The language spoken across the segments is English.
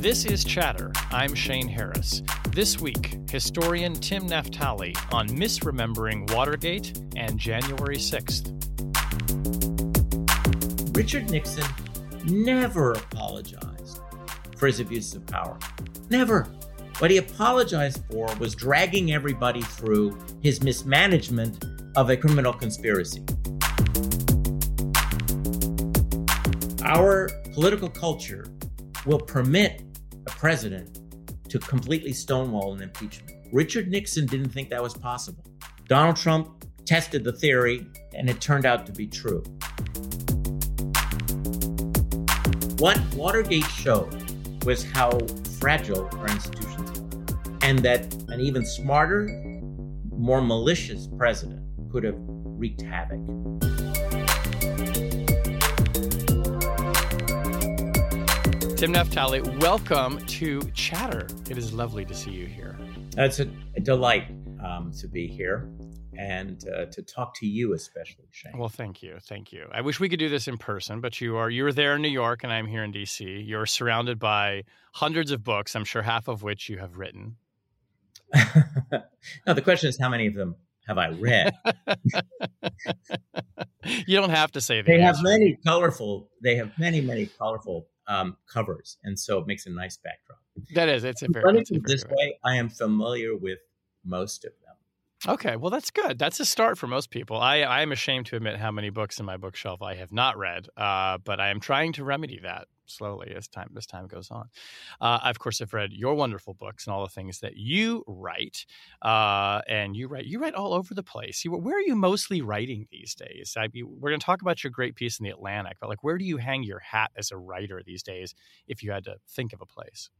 This is Chatter. I'm Shane Harris. This week, historian Tim Naftali on misremembering Watergate and January 6th. Richard Nixon never apologized for his abuse of power. Never. What he apologized for was dragging everybody through his mismanagement of a criminal conspiracy. Our political culture will permit president to completely stonewall an impeachment. Richard Nixon didn't think that was possible. Donald Trump tested the theory, and it turned out to be true. What Watergate showed was how fragile our institutions are, and that an even smarter, more malicious president could have wreaked havoc. Tim Naftali, welcome to Chatter. It is lovely to see you here. It's a, delight um, to be here and uh, to talk to you, especially Shane. Well, thank you, thank you. I wish we could do this in person, but you are you're there in New York, and I'm here in D.C. You're surrounded by hundreds of books. I'm sure half of which you have written. no, the question is how many of them have I read? you don't have to say that. They have many colorful. They have many, many colorful um, covers, and so it makes a nice backdrop. That is, it's a very. It this way: I am familiar with most of them. Okay, well that's good. That's a start for most people. I I am ashamed to admit how many books in my bookshelf I have not read, uh, but I am trying to remedy that slowly as time as time goes on. Uh, I of course have read your wonderful books and all the things that you write, uh, and you write you write all over the place. You, where are you mostly writing these days? I, we're going to talk about your great piece in the Atlantic, but like where do you hang your hat as a writer these days? If you had to think of a place,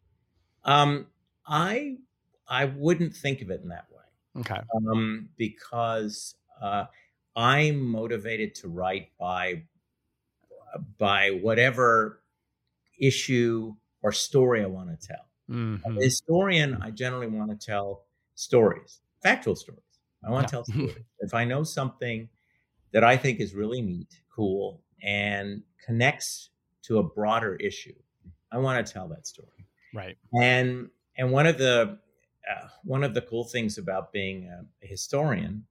Um, I I wouldn't think of it in that way. okay, um, because uh, I'm motivated to write by by whatever issue or story I want to tell. Mhm. A historian, I generally want to tell stories, factual stories. I want to tell stories. if I know something that I think is really neat, cool, and connects to a broader issue, I want to tell that story right, and and one of the uh, one of the cool things about being a, a historian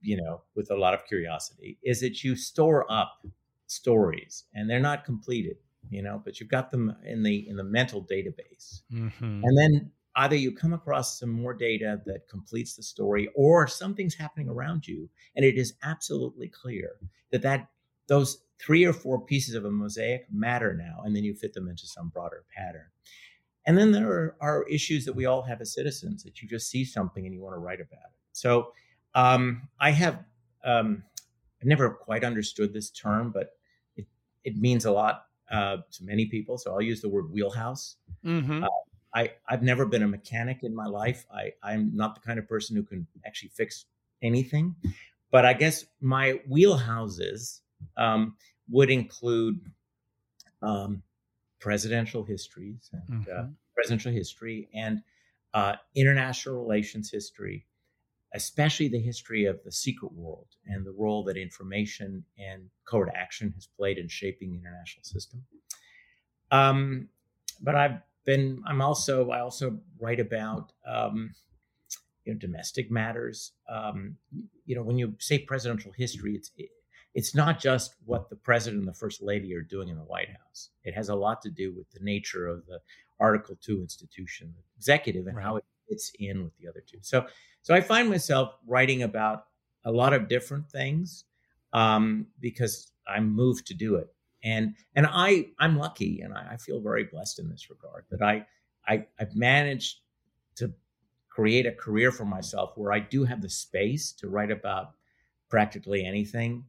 you know with a lot of curiosity is that you store up stories and they're not completed you know but you've got them in the in the mental database. Hmm and then either you come across some more data that completes the story or something's happening around you and it is absolutely clear that that those three or four pieces of a mosaic matter now and then you fit them into some broader pattern. And then there are, are issues that we all have as citizens that you just see something and you want to write about it. So um, i have um, i've never quite understood this term but it, it means a lot uh, to many people so i'll use the word wheelhouse hmm I, I've never been a mechanic in my life. I, I'm not the kind of person who can actually fix anything. But I guess my wheelhouses um, would include um, presidential histories and uh, Mhm. presidential history and uh, international relations history, especially the history of the secret world and the role that information and covert action has played in shaping the international system. Um, but I've been, I'm also, I also write about, um, you know, domestic matters. Um, you know, when you say presidential history, it's, it, it's not just what the president and the first lady are doing in the White House. It has a lot to do with the nature of the Article Two institution, the executive, and how it fits in with the other two. So, so I find myself writing about a lot of different things um, because I'm moved to do it, and and I I'm lucky, and I, I feel very blessed in this regard that I, I I've managed to create a career for myself where I do have the space to write about practically anything.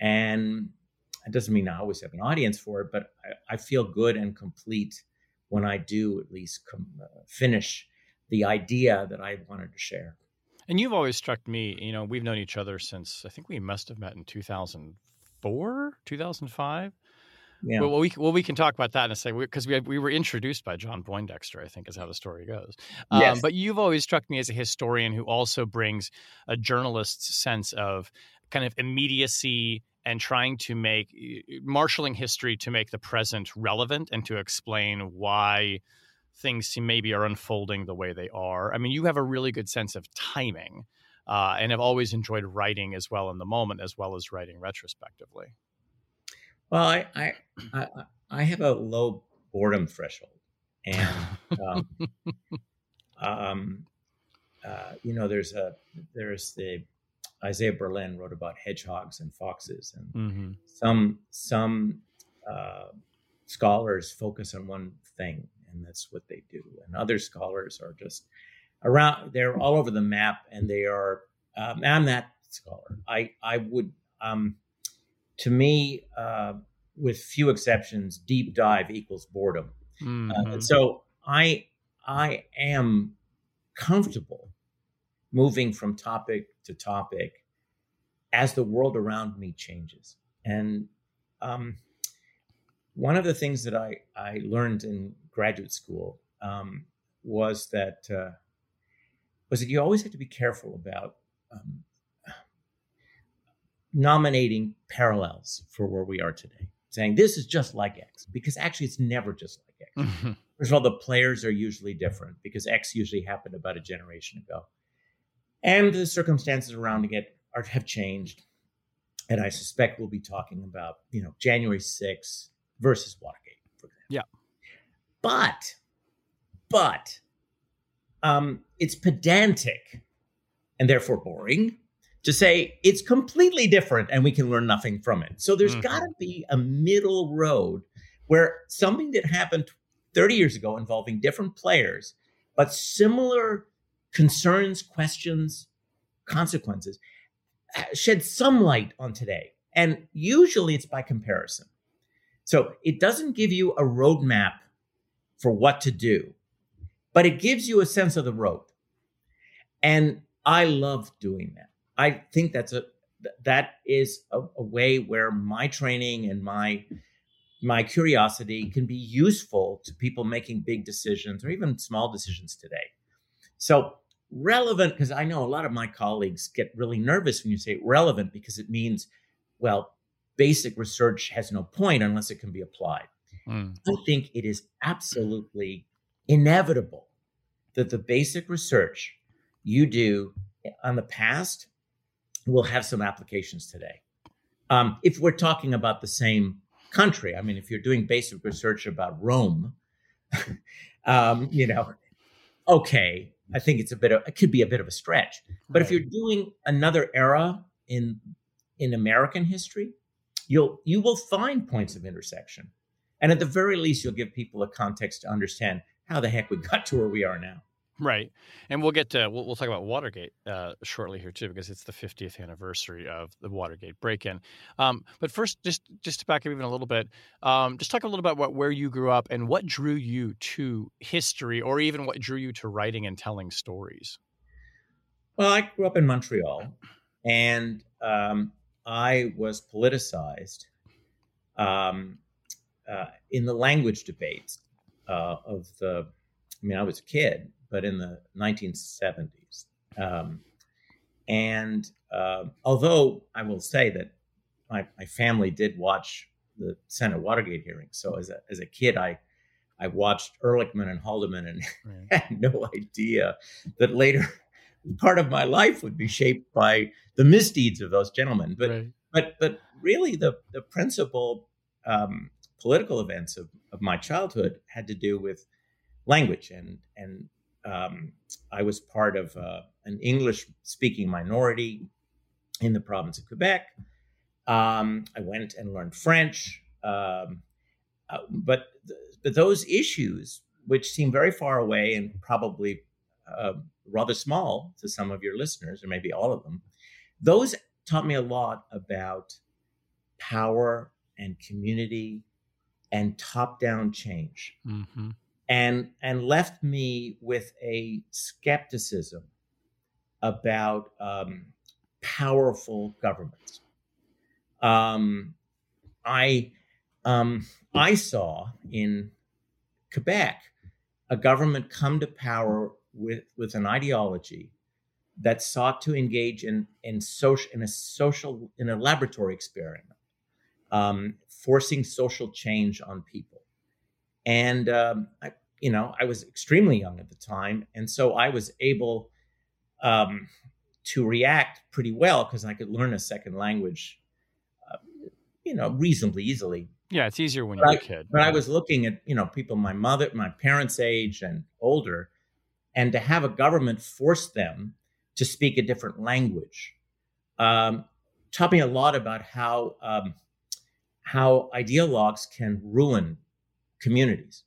And it doesn't mean I always have an audience for it, but I, I feel good and complete when I do at least com- uh, finish the idea that I wanted to share. And you've always struck me, you know, we've known each other since I think we must have met in 2004, 2005. Yeah. Well, we well we can talk about that in a second because we we were introduced by John Poindexter, I think, is how the story goes. Um, Yes. But you've always struck me as a historian who also brings a journalist's sense of kind of immediacy and trying to make marshaling history to make the present relevant and to explain why things maybe are unfolding the way they are. I mean, you have a really good sense of timing, uh, and have always enjoyed writing as well in the moment as well as writing retrospectively. Well, I I I, I have a low boredom threshold, and um, um, uh, you know, there's a there's the Isaiah Berlin wrote about hedgehogs and foxes, and mm-hmm. some some uh, scholars focus on one thing, and that's what they do, and other scholars are just around. They're all over the map, and they are. Um, I'm that scholar. I I would um, to me, uh, with few exceptions, deep dive equals boredom. Mm-hmm. Uh, so I I am comfortable moving from topic to topic as the world around me changes. And um, one of the things that I, I learned in graduate school um, was that uh, was that you always have to be careful about um, nominating parallels for where we are today, saying this is just like X, because actually it's never just like X. Mm-hmm. First of all, the players are usually different because X usually happened about a generation ago and the circumstances around it are, have changed. And I suspect we'll be talking about, you know, January 6th versus Watergate, for example. Yeah. But, but, um, it's pedantic and therefore boring to say it's completely different and we can learn nothing from it. So there's mm-hmm. got to be a middle road where something that happened 30 years ago involving different players, but similar concerns, questions, consequences, uh, shed some light on today. And usually it's by comparison. So it doesn't give you a roadmap for what to do, but it gives you a sense of the road. And I love doing that. I think that's a that is a, a way where my training and my my curiosity can be useful to people making big decisions or even small decisions today. So relevant, because I know a lot of my colleagues get really nervous when you say relevant because it means, well, basic research has no point unless it can be applied. Mm. I think it is absolutely inevitable that the basic research you do on the past will have some applications today. Um, if we're talking about the same country, I mean, if you're doing basic research about Rome, um, you know, okay, I think it's a bit of it could be a bit of a stretch. But right. if you're doing another era in in American history, you'll you will find points of intersection. And at the very least, you'll give people a context to understand how the heck we got to where we are now. Right, and we'll get to we'll, we'll talk about Watergate uh, shortly here too, because it's the 50th anniversary of the Watergate break-in. Um, but first, just just to back up even a little bit, um, just talk a little about what where you grew up and what drew you to history, or even what drew you to writing and telling stories. Well, I grew up in Montreal, and um, I was politicized um, uh, in the language debates uh, of the. I mean, I was a kid but in the 1970s. Um, and uh, although I will say that my, my family did watch the Senate Watergate hearings, so as a, as a kid, I I watched Ehrlichman and Haldeman and right. had no idea that later part of my life would be shaped by the misdeeds of those gentlemen. But right. but but really, the the principal um, political events of, of my childhood had to do with language and and um, I was part of uh, an English speaking minority in the province of Quebec. Um, I went and learned French. Um, uh, but, th- but those issues, which seem very far away and probably uh, rather small to some of your listeners, or maybe all of them, those taught me a lot about power and community and top down change. Mm-hmm and and left me with a skepticism about um, powerful governments. Um, I um, I saw in Quebec a government come to power with with an ideology that sought to engage in in social in a social in a laboratory experiment, um, forcing social change on people. And um, I, you know, I was extremely young at the time, and so I was able um, to react pretty well because I could learn a second language, uh, you know, reasonably easily. Yeah, it's easier when you're I, a kid. But I was looking at you know people my mother, my parents' age and older, and to have a government force them to speak a different language um, taught me a lot about how um, how ideologues can ruin communities.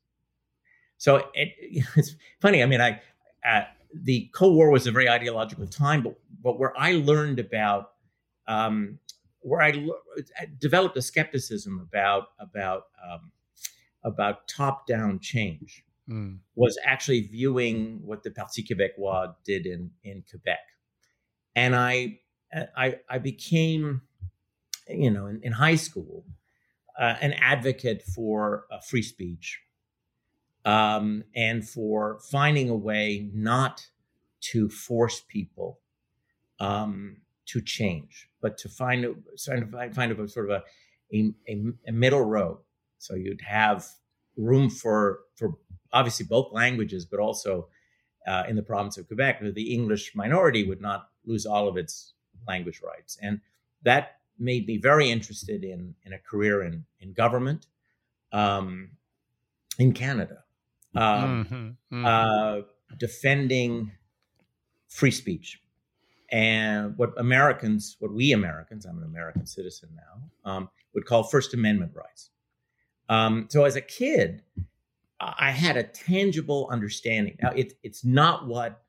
So it, it's funny. I mean, I uh, the Cold War was a very ideological time, but but where I learned about um, where I, I, developed a skepticism about about um, about top down change mm. was actually viewing what the Parti Québécois did in in Quebec, and I I, I became you know in, in high school uh, an advocate for uh, free speech um, and for finding a way not to force people um, to change, but to find a, find a, find a sort of a, a, a middle road. So you'd have room for for obviously both languages, but also uh, in the province of Quebec, the English minority would not lose all of its language rights, and that made me very interested in in a career in in government um, in Canada, um, mm-hmm, mm-hmm. Uh, defending free speech and what Americans, what we Americans, I'm an American citizen now, um, would call First Amendment rights. Um, so as a kid, I had a tangible understanding. Now, it, it's not what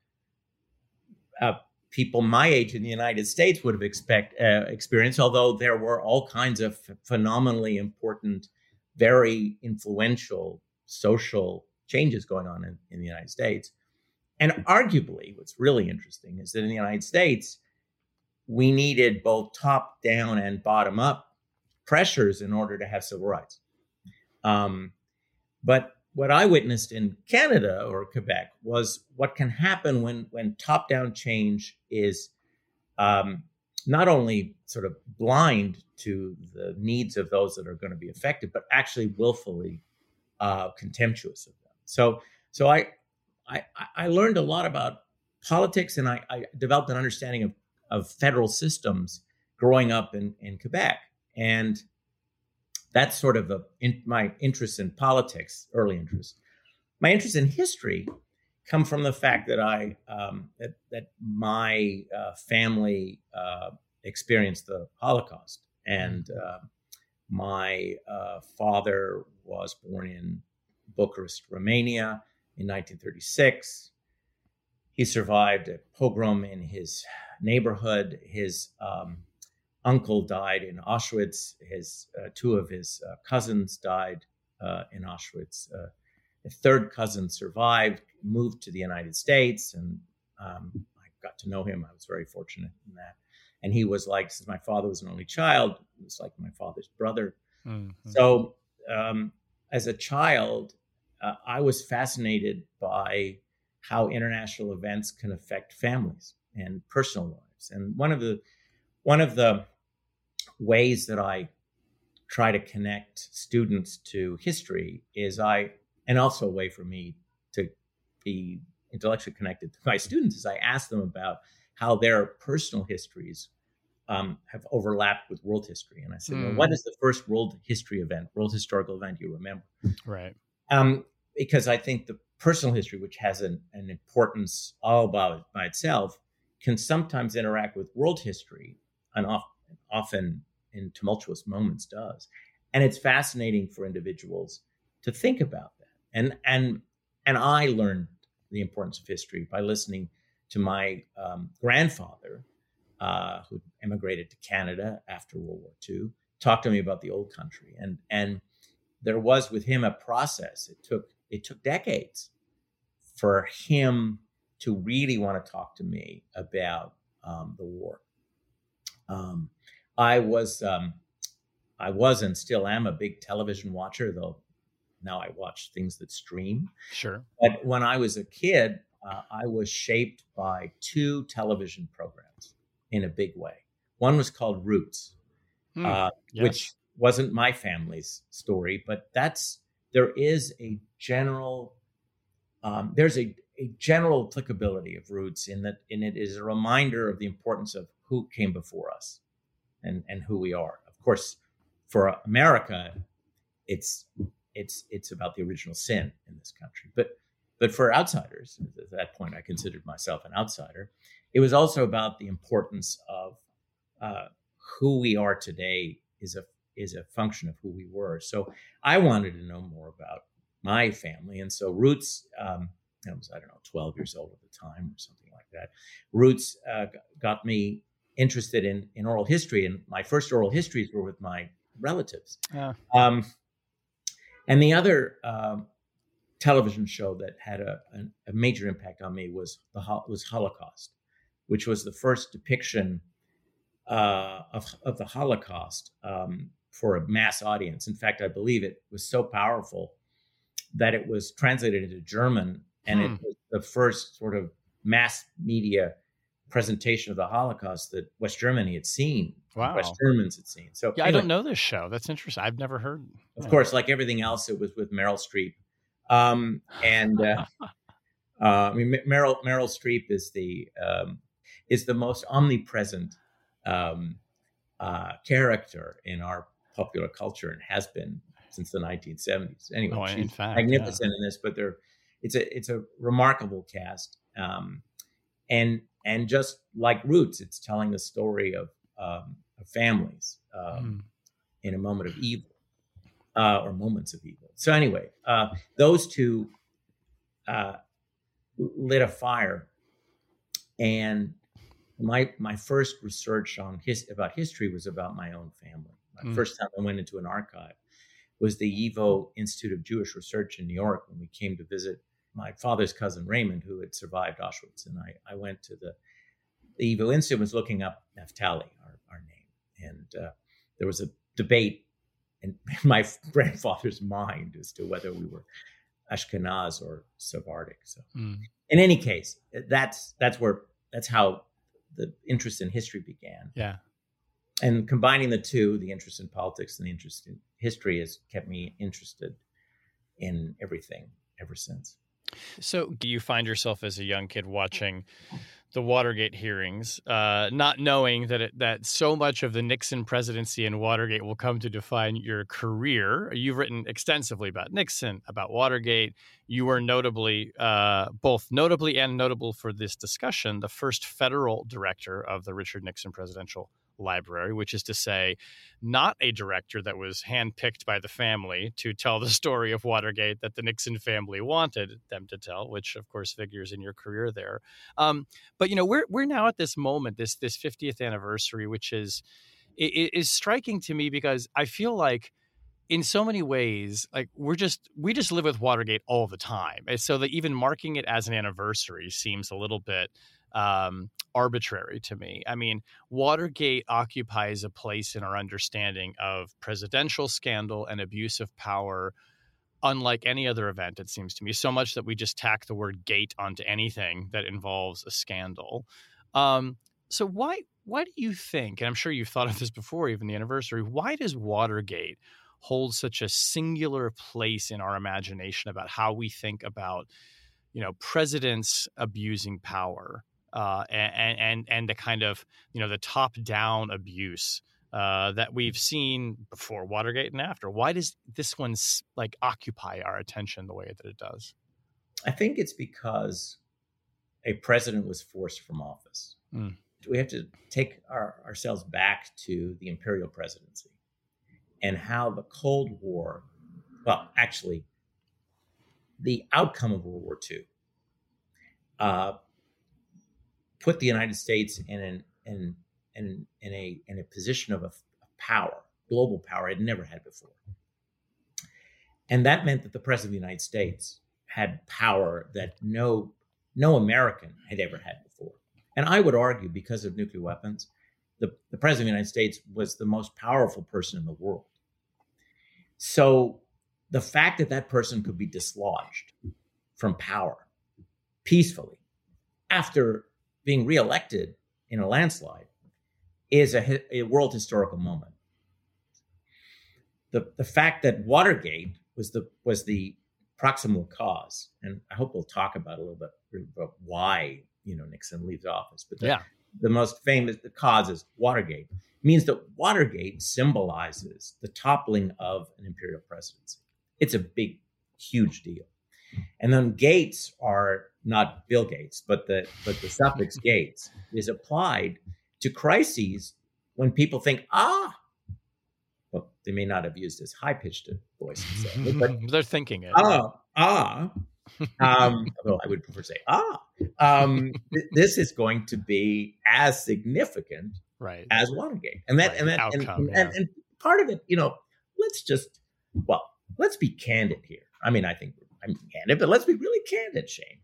uh, people my age in the United States would have expect uh, experienced, although there were all kinds of phenomenally important, very influential social changes going on in, in the United States. And arguably, what's really interesting is that in the United States, we needed both top down and bottom up pressures in order to have civil rights. Um, but what I witnessed in Canada or Quebec was what can happen when when top down change is um, not only sort of blind to the needs of those that are going to be affected, but actually willfully uh, contemptuous of them. So so I, I I learned a lot about politics, and I, I developed an understanding of of federal systems growing up in in Quebec and that's sort of a, in, my interest in politics, early interest. My interest in history come from the fact that I um, that, that my uh, family uh, experienced the Holocaust, and uh, my uh, father was born in Bucharest, Romania, in 1936. He survived a pogrom in his neighborhood. His um, uncle died in Auschwitz. His uh, two of his uh, cousins died uh, in Auschwitz. Uh, a third cousin survived, moved to the United States, and um, I got to know him. I was very fortunate in that. And he was like, since my father was an only child, he was like my father's brother. Mm-hmm. So, um, as a child, uh, I was fascinated by how international events can affect families and personal lives. And one of the one of the ways that I try to connect students to history is I, and also a way for me to be intellectually connected to my students is I ask them about how their personal histories um, have overlapped with world history. And I said, mm. well, what hmm. the first world history event, world historical event you remember? Right. Um, because I think the personal history, which has an, an importance all about by itself, can sometimes interact with world history and often in tumultuous moments does. And it's fascinating for individuals to think about that. And and and I learned the importance of history by listening to my um, grandfather, uh, who immigrated to Canada after World War II, talk to me about the old country. And and there was with him a process. It took it took decades for him to really want to talk to me about um, the war. Um, I was um, I was and still am a big television watcher, though now I watch things that stream. Sure. But when I was a kid, uh, I was shaped by two television programs in a big way. One was called Roots, Hmm, uh, yes. which wasn't my family's story, but that's there is a general um, there's a, a general applicability of Roots in that in it is a reminder of the importance of who came before us and and who we are. Of course, for America, it's it's it's about the original sin in this country, but but for outsiders, at that point, I considered myself an outsider. It was also about the importance of uh, who we are today is a is a function of who we were. So I wanted to know more about my family, and so Roots. Um, I was I don't know twelve years old at the time or something like that. Roots uh, got me interested in in oral history, and my first oral histories were with my relatives. Yeah. Um, and the other um, television show that had a, a, a major impact on me was the was Holocaust, which was the first depiction uh, of of the Holocaust um, for a mass audience. In fact, I believe it was so powerful that it was translated into German, and Hmm. it was the first sort of mass media presentation of the Holocaust that West Germany had seen. Wow. West Germans had seen. So Yeah, I don't know this show. That's interesting. I've never heard. of yeah. course, like everything else, it was with Meryl Streep. Um, and uh, uh, I mean, Meryl Meryl Streep is the um, is the most omnipresent um, uh, character in our popular culture and has been since the 1970s. Anyway, Oh, she's fact, magnificent in this, but they're it's a it's a remarkable cast. Um, and and just like Roots, it's telling the story of, um, of families. Um, Hmm. in a moment of evil uh, or moments of evil. So anyway, uh, those two uh, lit a fire, and my my first research on his about history was about my own family. My Mm. first time I went into an archive was the YIVO Institute of Jewish Research in New York when we came to visit my father's cousin Raymond, who had survived Auschwitz, and I, I went to the the YIVO Institute was looking up Naftali, our, our name, and uh, there was a debate in my grandfather's mind as to whether we were Ashkenaz or Sephardic. So, Hmm. in any case, that's that's where that's how the interest in history began. Yeah. And combining the two, the interest in politics and the interest in history, has kept me interested in everything ever since. So, you find yourself as a young kid watching the Watergate hearings, uh, not knowing that it, that so much of the Nixon presidency and Watergate will come to define your career? You've written extensively about Nixon, about Watergate. You were notably, uh, both notably and notable for this discussion, the first federal director of the Richard Nixon Presidential Library, which is to say, not a director that was handpicked by the family to tell the story of Watergate that the Nixon family wanted them to tell, which of course figures in your career there. Um, but you know, we're we're now at this moment, this this 50th anniversary, which is is striking to me because I feel like in so many ways, like we're just we just live with Watergate all the time, and so that even marking it as an anniversary seems a little bit um, arbitrary to me. I mean, Watergate occupies a place in our understanding of presidential scandal and abuse of power, unlike any other event. It seems to me so much that we just tack the word "gate" onto anything that involves a scandal. Um, so why why do you think? And I'm sure you've thought of this before, even the anniversary. Why does Watergate hold such a singular place in our imagination about how we think about, you know, presidents abusing power? Uh, and and and the kind of you know the top down abuse uh, that we've seen before Watergate and after. Why does this one like occupy our attention the way that it does? I think it's because a president was forced from office. Mm. We have to take our, ourselves back to the imperial presidency and how the Cold War, well, actually, the outcome of World War II uh, put the United States in an in in in a in a position of a, a power, global power it never had before, and that meant that the president of the United States had power that no no American had ever had before, and I would argue because of nuclear weapons, the the president of the United States was the most powerful person in the world. So the fact that that person could be dislodged from power peacefully after being reelected in a landslide, is a, a world historical moment. The, the fact that Watergate was the was the proximal cause, and I hope we'll talk about a little bit about why you know Nixon leaves office. But the, yeah. the most famous the cause is Watergate. means that Watergate symbolizes the toppling of an imperial presidency. It's a big, huge deal. And then gates are not Bill Gates, but the but the suffix gates is applied to crises when people think, ah, well, they may not have used as high pitched a voice, but they're thinking it. Ah, ah. um, although I would prefer to say, ah, um, th- this is going to be as significant right. as Watergate, and that right. and that Outcome, and, yeah. and, and part of it, you know, let's just well, let's be candid here. I mean, I think I'm candid, but let's be really candid, Shane.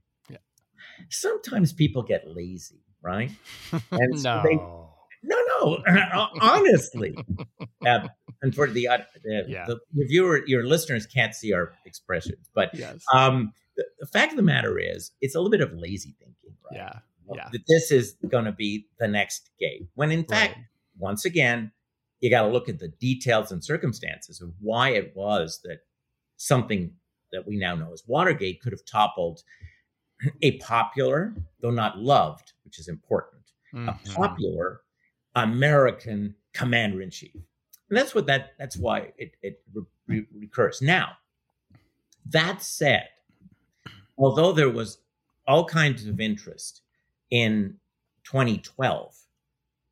Sometimes people get lazy, right? And so no. they- No, no, honestly. Uh, and for the, uh, Yeah. the your viewer, your listeners can't see our expressions, but yes. um, the, the fact of the matter is, it's a little bit of lazy thinking, right? yeah. yeah. That this is going to be the next gate. When in fact, Right. once again, you got to look at the details and circumstances of why it was that something that we now know as Watergate could have toppled a popular, though not loved, which is important, a Mhm. popular American commander in chief. And that's what that that's why it, it re- re- recurs. Now, that said, although there was all kinds of interest in 2012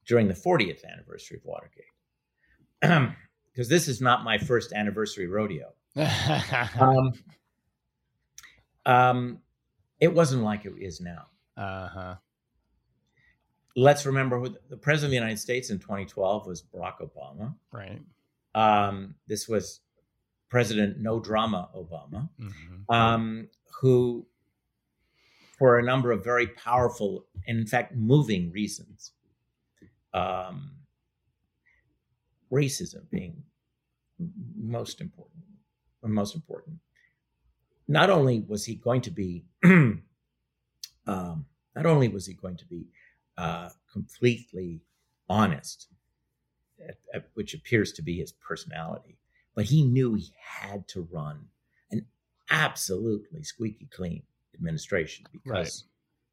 during the 40th anniversary of Watergate, because this is not my first anniversary rodeo. Um, um, it wasn't like it is now. uh-huh. Let's remember who the president of the United States in 2012 was Barack Obama. Right. Um, this was President No Drama Obama, Mhm. um, who, for a number of very powerful and, in fact, moving reasons, um, racism being most important, most important. Not only was he going to be, um, not only was he going to be uh, completely honest, at, at- which appears to be his personality, but he knew he had to run an absolutely squeaky clean administration because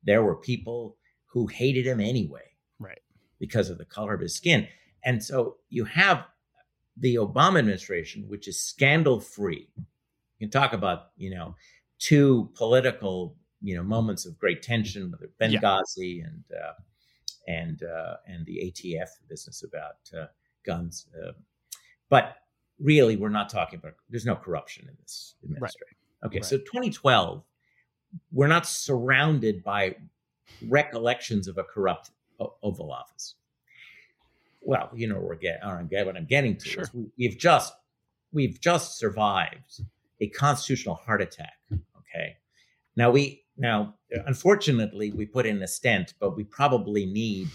there were people who hated him anyway, Right. because of the color of his skin. And so you have the Obama administration, which is scandal free. You can talk about, you know, two political, you know, moments of great tension, whether Yeah. Benghazi and uh, and uh, and the ATF business about uh, guns. Uh, but really, we're not talking about. There's no corruption in this administration. Okay, Right. so 2012, we're not surrounded by recollections of a corrupt O- Oval Office. Well, you know, we're getting, or I'm get, what I'm getting to Sure. is we, we've just we've just survived a constitutional heart attack. Okay, now we now unfortunately we put in a stent, but we probably need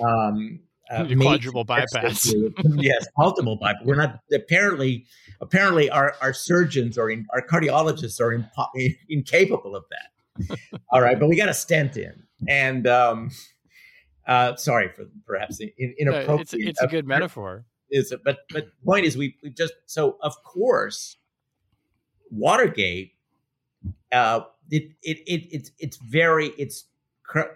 um, uh, a quadruple bypass. yes, multiple bypass. We're not apparently apparently our, our surgeons or in, our cardiologists are impo- incapable of that. All right, but we got a stent in, and um, uh, sorry for perhaps in, No, inappropriate. it's it's a good metaphor. Is it? But but point is, we we just so of course, Watergate. Uh, it it it it's it's very it's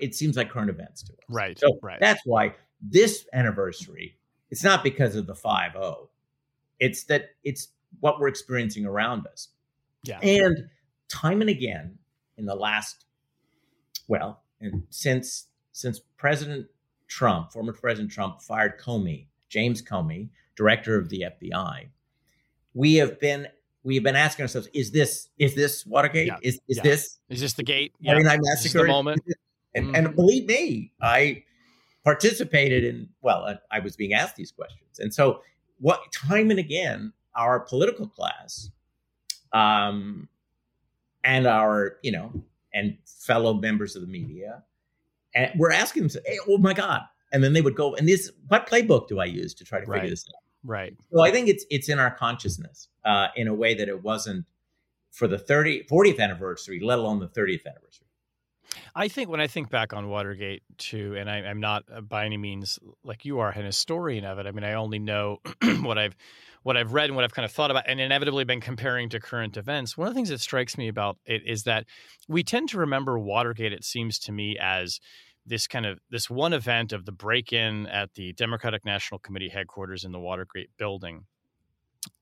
it seems like current events to us. Right. So right. that's why this anniversary, it's not because of the 5-0. It's that it's what we're experiencing around us. yeah. And time and again in the last, well, and since since President Trump, former President Trump, fired Comey, James Comey, director of the FBI, we have been we have been asking ourselves: Is this is this Watergate? Yeah, Is is yeah. this Is this the gate? Yeah. Is this Massacre? the moment? And, and believe me, I participated in, well, I, I was being asked these questions. And so, what time and again, our political class um, and our, you know, and fellow members of the media, and we're asking them, hey, oh my God. And then they would go, and this, what playbook do I use to try to Right. figure this out? Right. So I think it's it's in our consciousness uh, in a way that it wasn't for the 30, 40th anniversary, let alone the 30th anniversary. I think when I think back on Watergate too, and I, am not uh, by any means like you are an historian of it. I mean, I only know what I've what I've read and what I've kind of thought about, and inevitably been comparing to current events. One of the things that strikes me about it is that we tend to remember Watergate. It seems to me as this kind of this one event of the break-in at the Democratic National Committee headquarters in the Watergate building.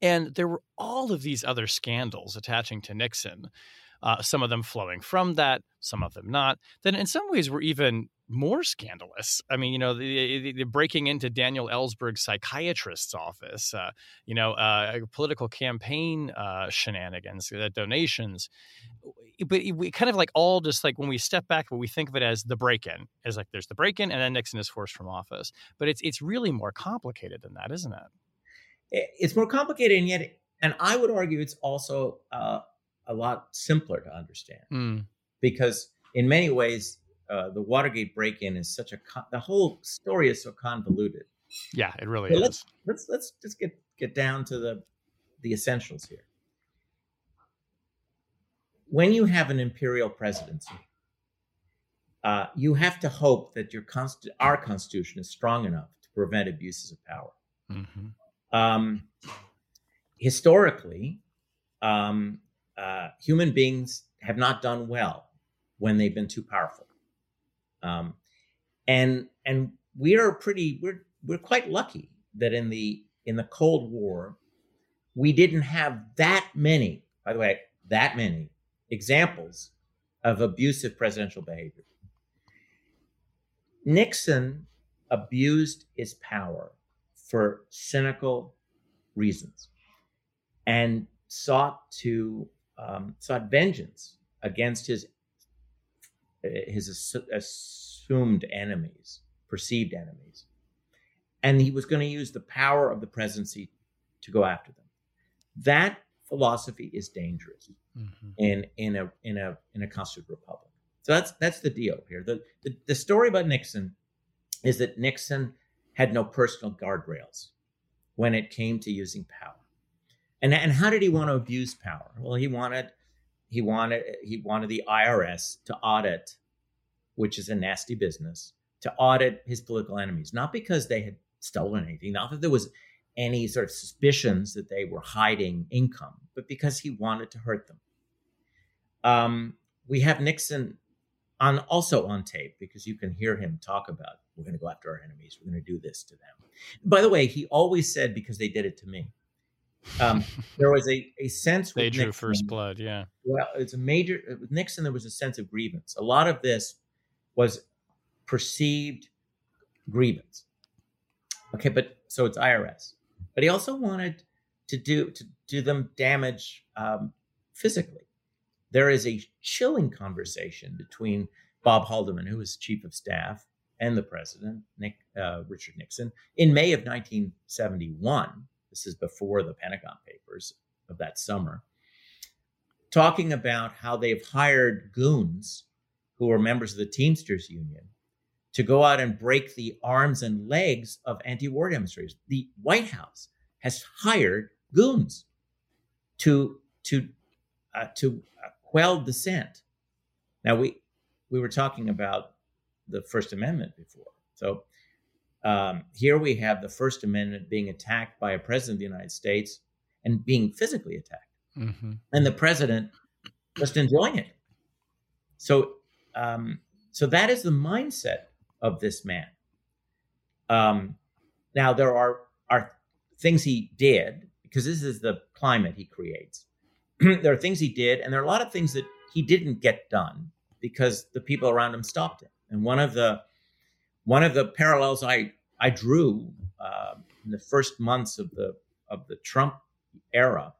And there were all of these other scandals attaching to Nixon uh, some of them flowing from that, some of them not, then in some ways were even more scandalous. I mean, you know, the, the, the breaking into Daniel Ellsberg's psychiatrist's office, uh, you know, uh, political campaign uh, shenanigans, uh, donations. But we kind of like all just like when we step back, we think of it as the break-in, as like there's the break-in, and then Nixon is forced from office. But it's it's really more complicated than that, isn't it? It's more complicated, and yet, and I would argue it's also uh, a lot simpler to understand mm. because in many ways uh, the Watergate break-in is such a con- the whole story is so convoluted. Yeah, it really so is. Let's let's let's just get get down to the the essentials here. When you have an imperial presidency, uh, you have to hope that your const- our constitution is strong enough to prevent abuses of power. Mm-hmm. Um, historically, um, uh, human beings have not done well when they've been too powerful. Um, and and we are pretty we're we're quite lucky that in the in the Cold War we didn't have that many, by the way, that many examples of abusive presidential behavior. Nixon abused his power for cynical reasons and sought to um, sought vengeance against his his assumed enemies, perceived enemies, and he was going to use the power of the presidency to go after them. That philosophy is dangerous mm-hmm. in in a in a in a constitutional republic. So that's that's the deal here. The, the the story about Nixon is that Nixon had no personal guardrails when it came to using power. And and how did he want to abuse power? Well, he wanted he wanted he wanted the IRS to audit, which is a nasty business, to audit his political enemies, not because they had stolen anything, not that there was any sort of suspicions that they were hiding income, but because he wanted to hurt them. Um, we have Nixon on also on tape because you can hear him talk about we're going to go after our enemies, we're going to do this to them. By the way, he always said because they did it to me. Um, there was a, a sense they drew Nixon, first blood. Yeah. Well, it's a major with Nixon. There was a sense of grievance. A lot of this was perceived grievance. Okay, but so it's IRS, but he also wanted to do to do them damage um, physically. There is a chilling conversation between Bob Haldeman, who was chief of staff, and the president, Nick uh, Richard Nixon, in May of 1971 this is before the Pentagon Papers of that summer. Talking about how they've hired goons who are members of the Teamsters Union to go out and break the arms and legs of anti war demonstrators. The White House has hired goons to, to, uh, to quell dissent. Now, we, we were talking about the First Amendment before. So um, here we have the First Amendment being attacked by a president of the United States and being physically attacked, mm-hmm. and the president just enjoying it. So, um, so that is the mindset of this man. Um, now there are are things he did because this is the climate he creates. there are things he did, and there are a lot of things that he didn't get done because the people around him stopped him. And one of the one of the parallels I I drew uh, in the first months of the of the Trump era,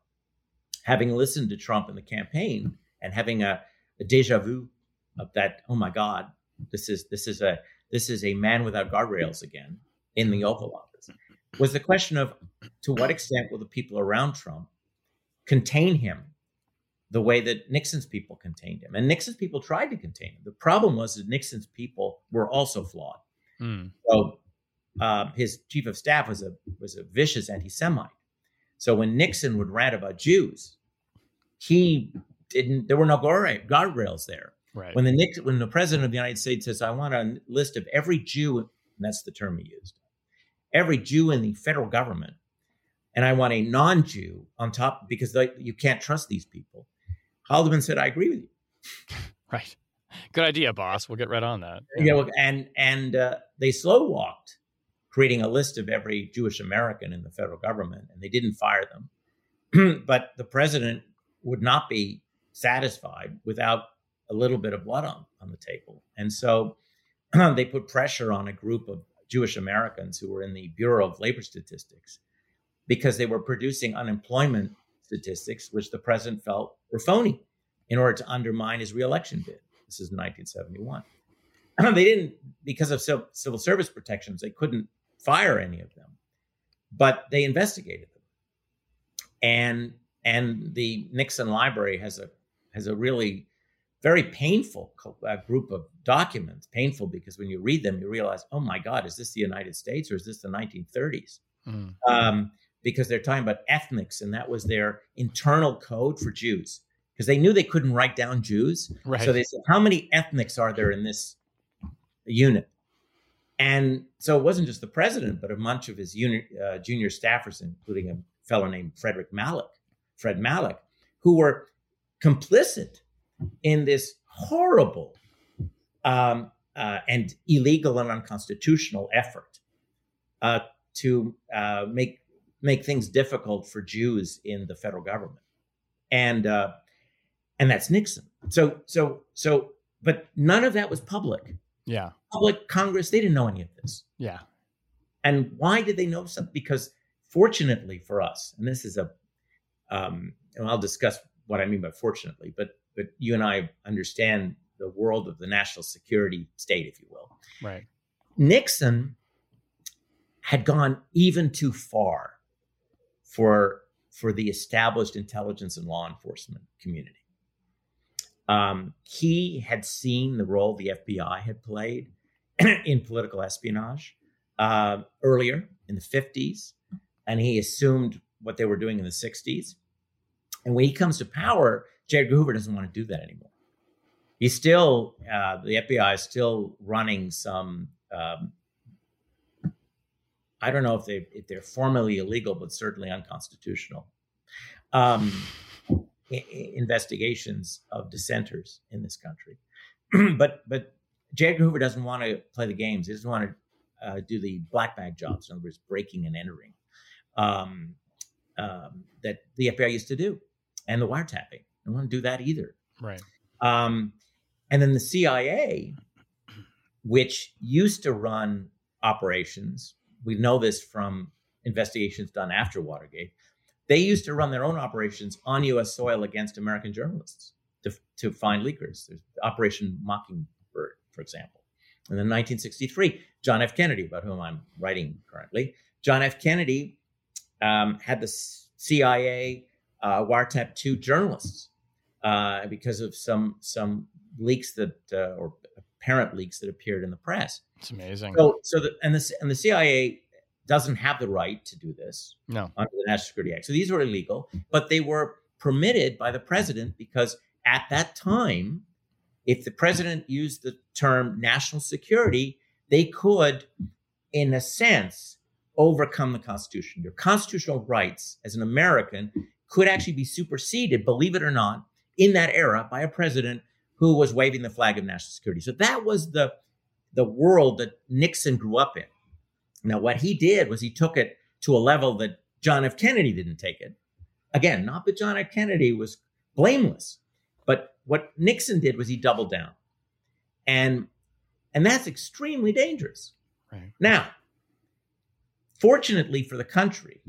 having listened to Trump in the campaign and having a, a deja vu of that. Oh my God, this is this is a this is a man without guardrails again in the Oval Office. Was the question of to what extent will the people around Trump contain him the way that Nixon's people contained him. And Nixon's people tried to contain him. The problem was that Nixon's people were also flawed. Mm. So um, his chief of staff was a was a vicious anti-Semite. So when Nixon would rant about Jews, he didn't. There were no guardrails there. Right. When the Nix- when the president of the United States says, "I want a list of every Jew," and that's the term he used, every Jew in the federal government, and I want a non-Jew on top because they, you can't trust these people. Haldeman said, "I agree with you." Right. Good idea, boss. We'll get right on that. Yeah, well, and and uh, they slow walked creating a list of every Jewish American in the federal government, and they didn't fire them. but the president would not be satisfied without a little bit of blood on, on the table. And so they put pressure on a group of Jewish Americans who were in the Bureau of Labor Statistics because they were producing unemployment statistics, which the president felt were phony in order to undermine his reelection bid. This is 1971. they didn't, because of civil service protections, they couldn't fire any of them, but they investigated them. And and the Nixon Library has a has a really very painful uh, group of documents. Painful because when you read them, you realize, oh my God, is this the United States or is this the 1930s? Mm. Um, because they're talking about ethnics, and that was their internal code for Jews. Because they knew they couldn't write down Jews, right. so they said, "How many ethnics are there in this unit?" And so it wasn't just the president, but a bunch of his uh, junior staffers, including a fellow named Frederick Malek, Fred Malek, who were complicit in this horrible um, uh, and illegal and unconstitutional effort uh, to uh, make make things difficult for Jews in the federal government, and uh, and that's Nixon. So so so, but none of that was public. Yeah, public Congress they didn't know any of this. Yeah, and why did they know something? Because fortunately for us, and this is a, um, and I'll discuss what I mean by fortunately, but but you and I understand the world of the national security state, if you will. Right. Nixon had gone even too far for for the established intelligence and law enforcement community. Um, he had seen the role the FBI had played in political espionage uh, earlier in the 50s, and he assumed what they were doing in the 60s. And when he comes to power, J. Edgar Hoover doesn't want to do that anymore. He's still, uh, the FBI is still running some, um, I don't know if, they, if they're formally illegal, but certainly unconstitutional. Um, investigations of dissenters in this country. but but J. Edgar Hoover doesn't want to play the games. He doesn't want to uh, do the black bag jobs, in other words, breaking and entering, um, um, that the FBI used to do, and the wiretapping. I don't want to do that either. Right. Um, and then the CIA, which used to run operations, we know this from investigations done after Watergate, they used to run their own operations on U.S. soil against American journalists to, to find leakers. There's Operation Mockingbird, for example. And then 1963, John F. Kennedy, about whom I'm writing currently, John F. Kennedy um, had the CIA uh, wiretap two journalists uh, because of some some leaks that uh, or apparent leaks that appeared in the press. It's amazing. So, so the and the and the CIA doesn't have the right to do this no. under the National Security Act. So these were illegal, but they were permitted by the president because at that time, if the president used the term national security, they could, in a sense, overcome the Constitution. Your constitutional rights as an American could actually be superseded, believe it or not, in that era by a president who was waving the flag of national security. So that was the the world that Nixon grew up in. Now, what he did was he took it to a level that John F. Kennedy didn't take it. Again, not that John F. Kennedy was blameless, but what Nixon did was he doubled down. And and that's extremely dangerous. Right. Now, fortunately for the country,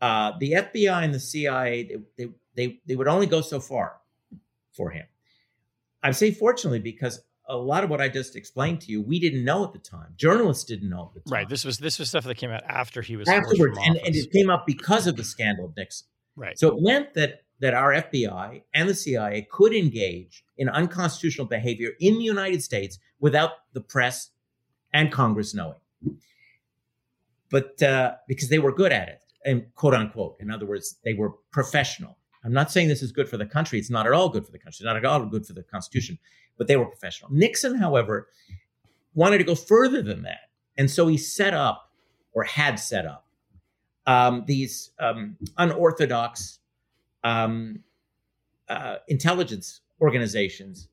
uh, the FBI and the CIA they, they, they they would only go so far for him. I say fortunately because a lot of what I just explained to you, we didn't know at the time. Journalists didn't know at the time. Right. This was this was stuff that came out after he was afterwards, and, and it came up because of the scandal of Nixon. Right. So it meant that that our FBI and the CIA could engage in unconstitutional behavior in the United States without the press and Congress knowing. But uh, because they were good at it, and quote unquote, in other words, they were professional. I'm not saying this is good for the country. It's not at all good for the country. It's not at all good for the Constitution. But they were professional. Nixon, however, wanted to go further than that, and so he set up, or had set up, um, these um, unorthodox um, uh, intelligence organizations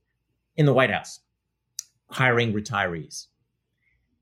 in the White House, hiring retirees.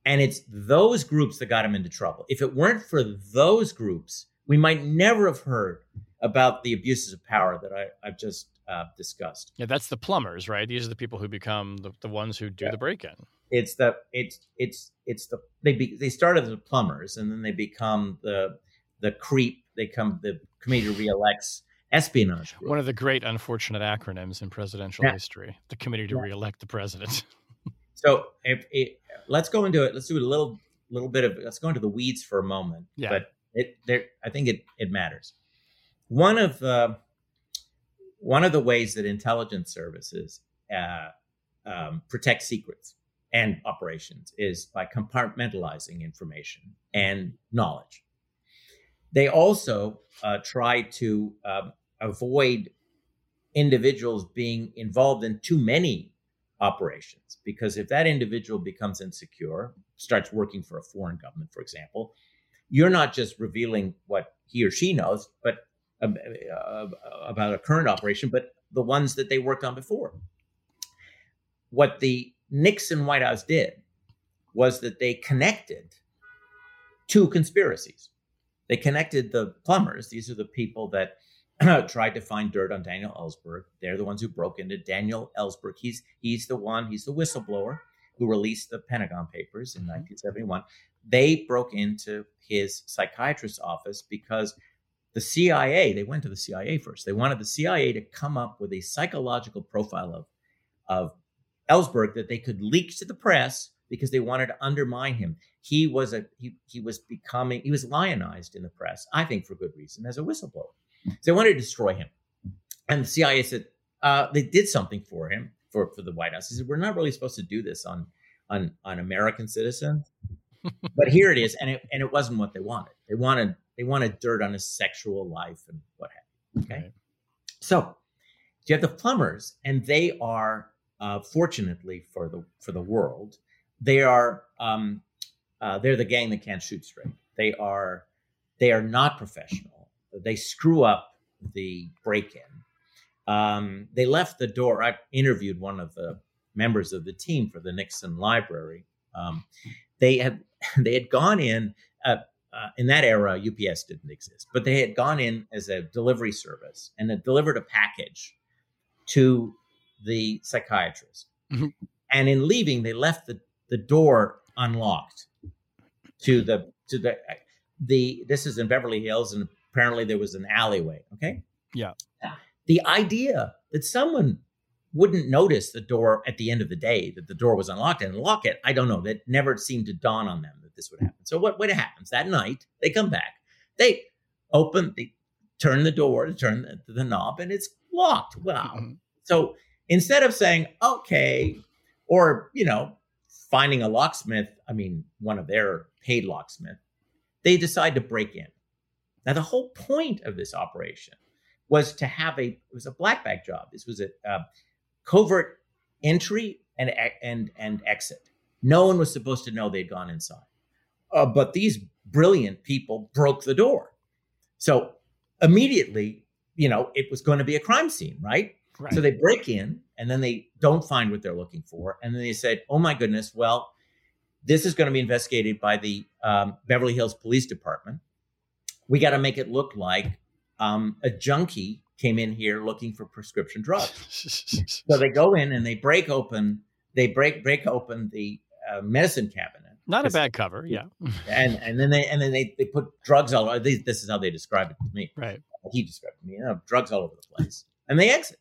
And it's those groups that got him into trouble. If it weren't for those groups, we might never have heard about the abuses of power that I, have just uh, discussed. Yeah, that's the plumbers, right? These are the people who become the, the ones who do yeah. the break-in. It's the it's it's it's the they be, they started as plumbers and then they become the the creep. They come the committee reelects espionage group. One of the great unfortunate acronyms in presidential yeah. history: the committee to yeah. reelect the president. so if, if, let's go into it. Let's do a little little bit of let's go into the weeds for a moment. Yeah. But it there I think it it matters. One of the one of the ways that intelligence services uh, um, protect secrets and operations is by compartmentalizing information and knowledge. They also uh, try to uh, avoid individuals being involved in too many operations because if that individual becomes insecure, starts working for a foreign government, for example, you're not just revealing what he or she knows, but about a current operation, but the ones that they worked on before. What the Nixon White House did was that they connected two conspiracies. They connected the plumbers. These are the people that tried to find dirt on Daniel Ellsberg. They're the ones who broke into Daniel Ellsberg. He's he's the one. He's the whistleblower who released the Pentagon Papers in 1971. Mm-hmm. They broke into his psychiatrist's office because the CIA. They went to the CIA first. They wanted the CIA to come up with a psychological profile of of Ellsberg that they could leak to the press because they wanted to undermine him. He was a he, he was becoming he was lionized in the press, I think for good reason, as a whistleblower. So they wanted to destroy him. And the CIA said uh, they did something for him for, for the White House. He said, We're not really supposed to do this on on on American citizens. but here it is, and it and it wasn't what they wanted. They wanted they wanted dirt on his sexual life and what have you. Okay. Right. So you have the plumbers, and they are uh, fortunately for the for the world, they are um, uh, they're the gang that can't shoot straight. They are they are not professional. They screw up the break-in. Um, they left the door. I interviewed one of the members of the team for the Nixon Library. Um, they had they had gone in uh, uh, in that era. UPS didn't exist, but they had gone in as a delivery service and had delivered a package to the psychiatrist. Mm-hmm. And in leaving, they left the the door unlocked to the to the the this is in Beverly Hills and apparently there was an alleyway, okay? Yeah. The idea that someone wouldn't notice the door at the end of the day that the door was unlocked and lock it, I don't know, that never seemed to dawn on them this would happen. So what what happens that night? They come back. They open they turn the door to turn the, the knob and it's locked. Wow. Mm-hmm. So instead of saying, okay, or, you know, finding a locksmith, I mean, one of their paid locksmith, they decide to break in. Now, the whole point of this operation was to have a, it was a black bag job. This was a uh, covert entry and, and, and exit. No one was supposed to know they'd gone inside. Uh, but these brilliant people broke the door. So immediately, you know, it was going to be a crime scene, right? Right. So they break in and then they don't find what they're looking for. And then they said, oh my goodness, well, this is going to be investigated by the um, Beverly Hills Police Department. We got to make it look like um, a junkie came in here looking for prescription drugs. so they go in and they break open, they break break open the uh, medicine cabinet. Not a bad cover, yeah. and and then they and then they, they put drugs all over. This is how they describe it to me. Right. He described it to me. You know, drugs all over the place, and they exit.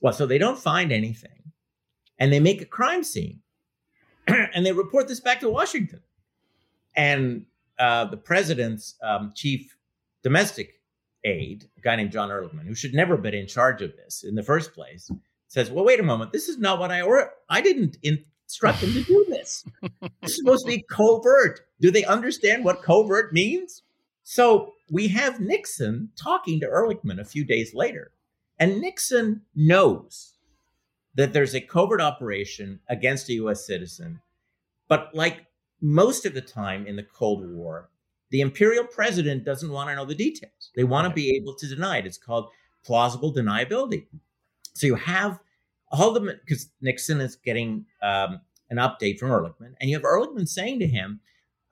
Well, so they don't find anything and they make a crime scene and they report this back to Washington. And uh, the president's um, chief domestic aide, a guy named John Ehrlichman, who should never have been in charge of this in the first place, says, "Well, wait a moment. This is not what I or I didn't instruct them to do this. This is supposed to be covert. Do they understand what covert means?" So we have Nixon talking to Ehrlichman a few days later. And Nixon knows that there's a covert operation against a US citizen. But like most of the time in the Cold War, the imperial president doesn't want to know the details. They want to be able to deny it. It's called plausible deniability. So you have the because Nixon is getting um, an update from Ehrlichman, and you have Ehrlichman saying to him,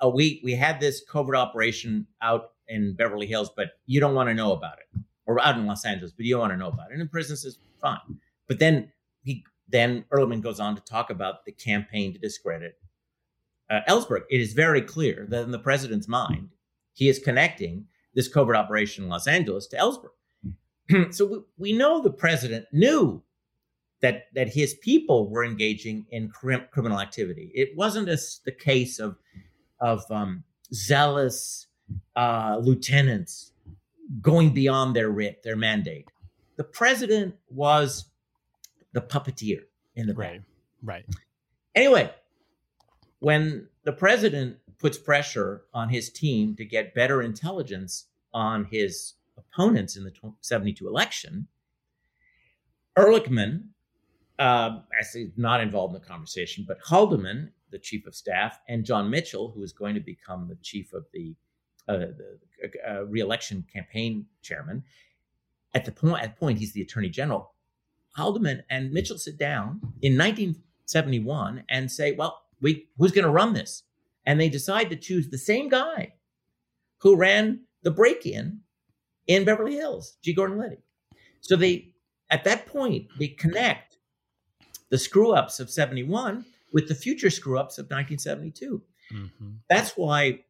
oh, "We we had this covert operation out in Beverly Hills, but you don't want to know about it, or out in Los Angeles, but you don't want to know about it." And the president says, "Fine," but then he then Ehrlichman goes on to talk about the campaign to discredit uh, Ellsberg. It is very clear that in the president's mind, he is connecting this covert operation in Los Angeles to Ellsberg. so we, we know the president knew that that his people were engaging in crim- criminal activity. It wasn't a, the case of of um, zealous uh, lieutenants going beyond their writ, their mandate. The president was the puppeteer in the right, right. Anyway, when the president puts pressure on his team to get better intelligence on his opponents in the 72 election, Ehrlichman, uh, actually not involved in the conversation, but Haldeman, the chief of staff, and John Mitchell, who is going to become the chief of the, uh, the uh, reelection campaign chairman, at the point, at point he's the attorney general. Haldeman and Mitchell sit down in 1971 and say, "Well, we who's going to run this?" And they decide to choose the same guy who ran the break-in in Beverly Hills, G. Gordon Liddy. So they, at that point, they connect the screw ups of 71 with the future screw ups of 1972. Mm-hmm. That's why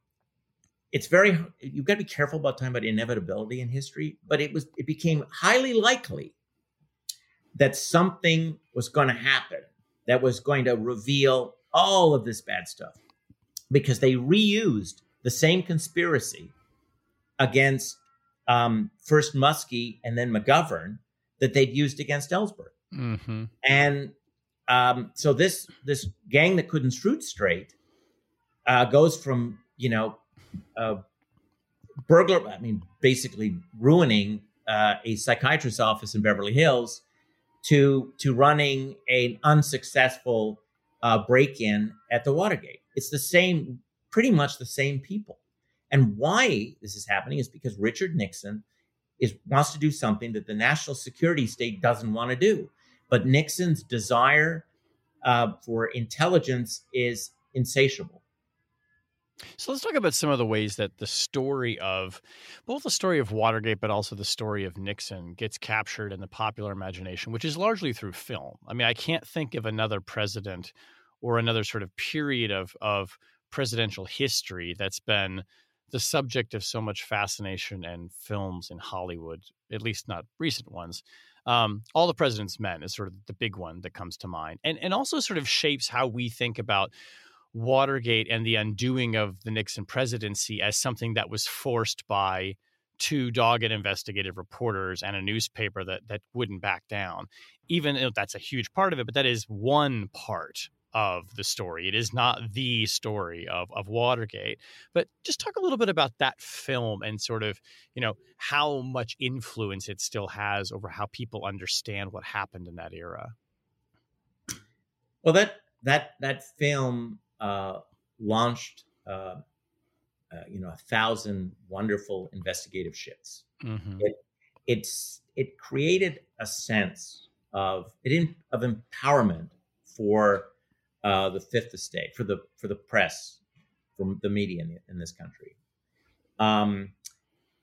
it's very, you've got to be careful about talking about inevitability in history, but it was, it became highly likely that something was going to happen that was going to reveal all of this bad stuff because they reused the same conspiracy against um, first Muskie and then McGovern that they'd used against Ellsberg. Mm-hmm. And um, so this this gang that couldn't shoot straight uh, goes from you know uh, burglar. I mean, basically ruining uh, a psychiatrist's office in Beverly Hills to to running an unsuccessful uh, break in at the Watergate. It's the same, pretty much the same people. And why this is happening is because Richard Nixon is wants to do something that the national security state doesn't want to do. But Nixon's desire uh, for intelligence is insatiable. So let's talk about some of the ways that the story of both the story of Watergate, but also the story of Nixon gets captured in the popular imagination, which is largely through film. I mean, I can't think of another president or another sort of period of of presidential history that's been the subject of so much fascination and films in Hollywood, at least not recent ones. Um, All the President's Men is sort of the big one that comes to mind, and and also sort of shapes how we think about Watergate and the undoing of the Nixon presidency as something that was forced by two dogged investigative reporters and a newspaper that that wouldn't back down. Even though that's a huge part of it, but that is one part of the story. It is not the story of of Watergate. But just talk a little bit about that film and sort of, you know, how much influence it still has over how people understand what happened in that era. Well, that that that film uh, launched, uh, uh, you know, a thousand wonderful investigative ships. Mm-hmm. It, it's it created a sense of it in, of empowerment for uh, the fifth estate, for the for the press, for the media in, in this country. Um,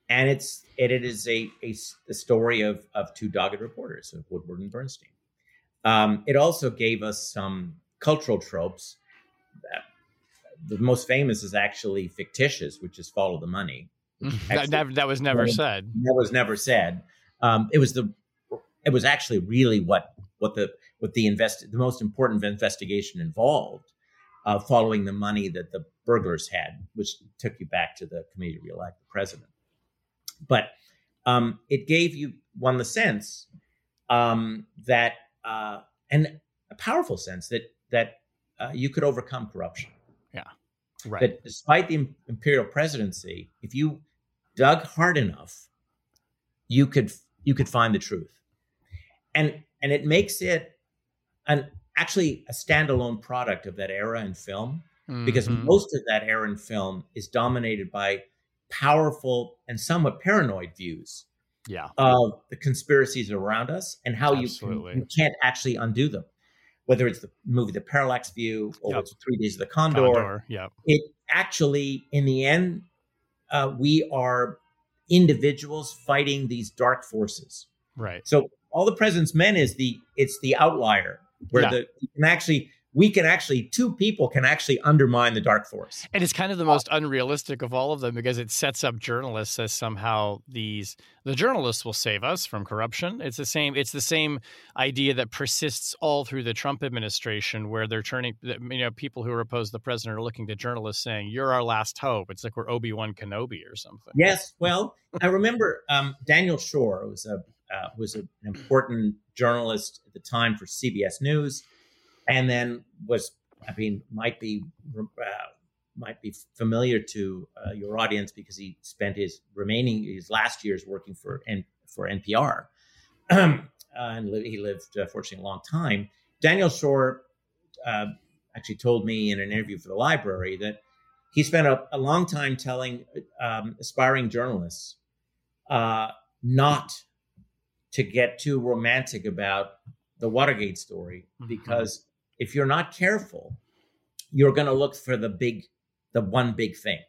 and it's it, it is a, a, a story of of two dogged reporters of Woodward and Bernstein. Um, it also gave us some cultural tropes the most famous is actually fictitious, which is follow the money. That, never, that was never said. That was never said. Um, it was the it was actually really what what the what the invest the most important investigation involved, uh, following the money that the burglars had, which took you back to the committee to reelect the president. But um, it gave you one the sense um, that uh, and a powerful sense that that uh, you could overcome corruption. Yeah. Right. That despite the imperial presidency, if you dug hard enough, you could you could find the truth, and and it makes it an actually a standalone product of that era in film mm-hmm. because most of that era in film is dominated by powerful and somewhat paranoid views yeah. of the conspiracies around us and how you, can, you can't actually undo them. Whether it's the movie The Parallax View or yep. it's Three Days of the Condor, Condor yeah. it actually, in the end, uh, we are individuals fighting these dark forces. Right. So all the president's men is the it's the outlier where the you can actually we can actually two people can actually undermine the dark force. And it's kind of the most unrealistic of all of them because it sets up journalists as somehow these the journalists will save us from corruption. It's the same it's the same idea that persists all through the trump administration where they're turning you know people who are opposed to the president are looking to journalists saying you're our last hope. It's like we're obi-wan kenobi or something. Yes well i remember um, daniel schorr was a uh, was an important journalist at the time for cbs news and then was I mean might be uh, might be familiar to uh, your audience because he spent his remaining his last years working for N- for NPR, um, and li- he lived uh, fortunately a long time. Daniel Schorr uh, actually told me in an interview for the library that he spent a, a long time telling um, aspiring journalists uh, not to get too romantic about the Watergate story mm-hmm. because if you're not careful, you're going to look for the big, the one big thing.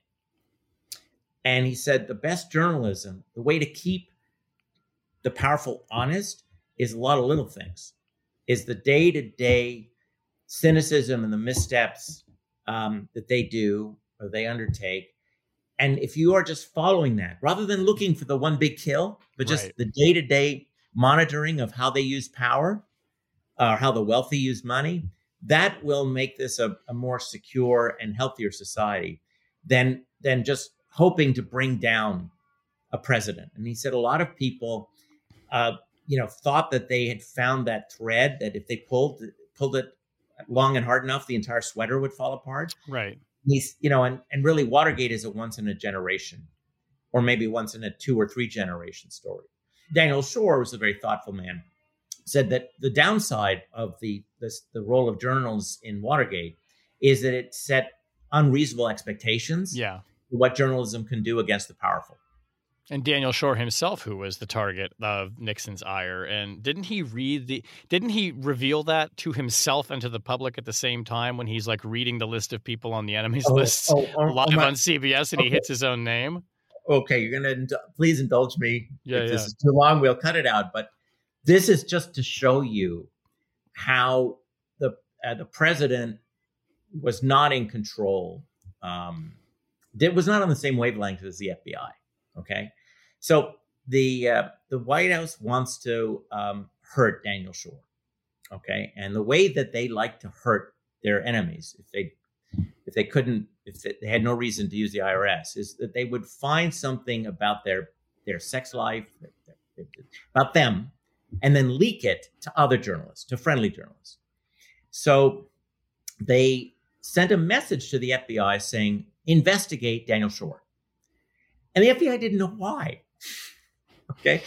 And he said the best journalism, the way to keep the powerful honest is a lot of little things, is the day to day cynicism and the missteps um, that they do or they undertake. And if you are just following that, rather than looking for the one big kill, but just right. the day to day monitoring of how they use power or uh, how the wealthy use money, that will make this a, a more secure and healthier society than than just hoping to bring down a president. And he said a lot of people, uh, you know, thought that they had found that thread that if they pulled pulled it long and hard enough, the entire sweater would fall apart. Right. He's, you know, and and really, Watergate is a once in a generation, or maybe once in a two or three generation story. Daniel Schorr was a very thoughtful man said that the downside of the, the, the role of journals in Watergate is that it set unreasonable expectations. Yeah. What journalism can do against the powerful. And Daniel Schorr himself, who was the target of Nixon's ire, and didn't he read the? Didn't he reveal that to himself and to the public at the same time when he's like reading the list of people on the enemies oh, list oh, oh, oh live oh on CBS and okay. he hits his own name? Okay, you're gonna please indulge me. Yeah, if yeah. this is too long, we'll cut it out. But this is just to show you how the uh, the president was not in control. Um, it was not on the same wavelength as the FBI. Okay, so the uh, the White House wants to um, hurt Daniel Schorr. Okay, and the way that they like to hurt their enemies, if they if they couldn't, if they had no reason to use the IRS, is that they would find something about their their sex life, about them and then leak it to other journalists, to friendly journalists. So they sent a message to the FBI saying, investigate Daniel Schorr. And the FBI didn't know why. okay.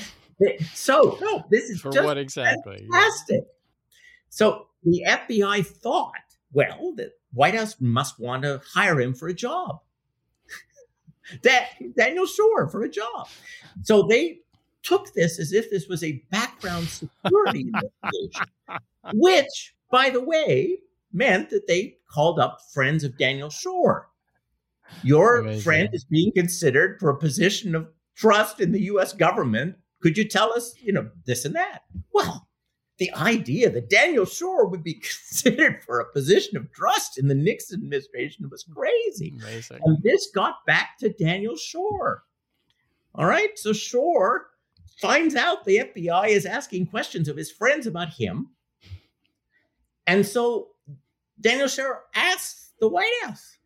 So, no, this is for just what exactly? Fantastic. Yeah. So the FBI thought, well, the White House must want to hire him for a job. that Daniel Schorr for a job. So they took this as if this was a background security investigation, which, by the way, meant that they called up friends of Daniel Schorr. Your Amazing. friend is being considered for a position of trust in the US government. Could you tell us, you know, this and that? Well, the idea that Daniel Schorr would be considered for a position of trust in the Nixon administration was crazy. Amazing. And this got back to Daniel Schorr. All right. So Schorr finds out the FBI is asking questions of his friends about him. And so Daniel Schorr asks the White House.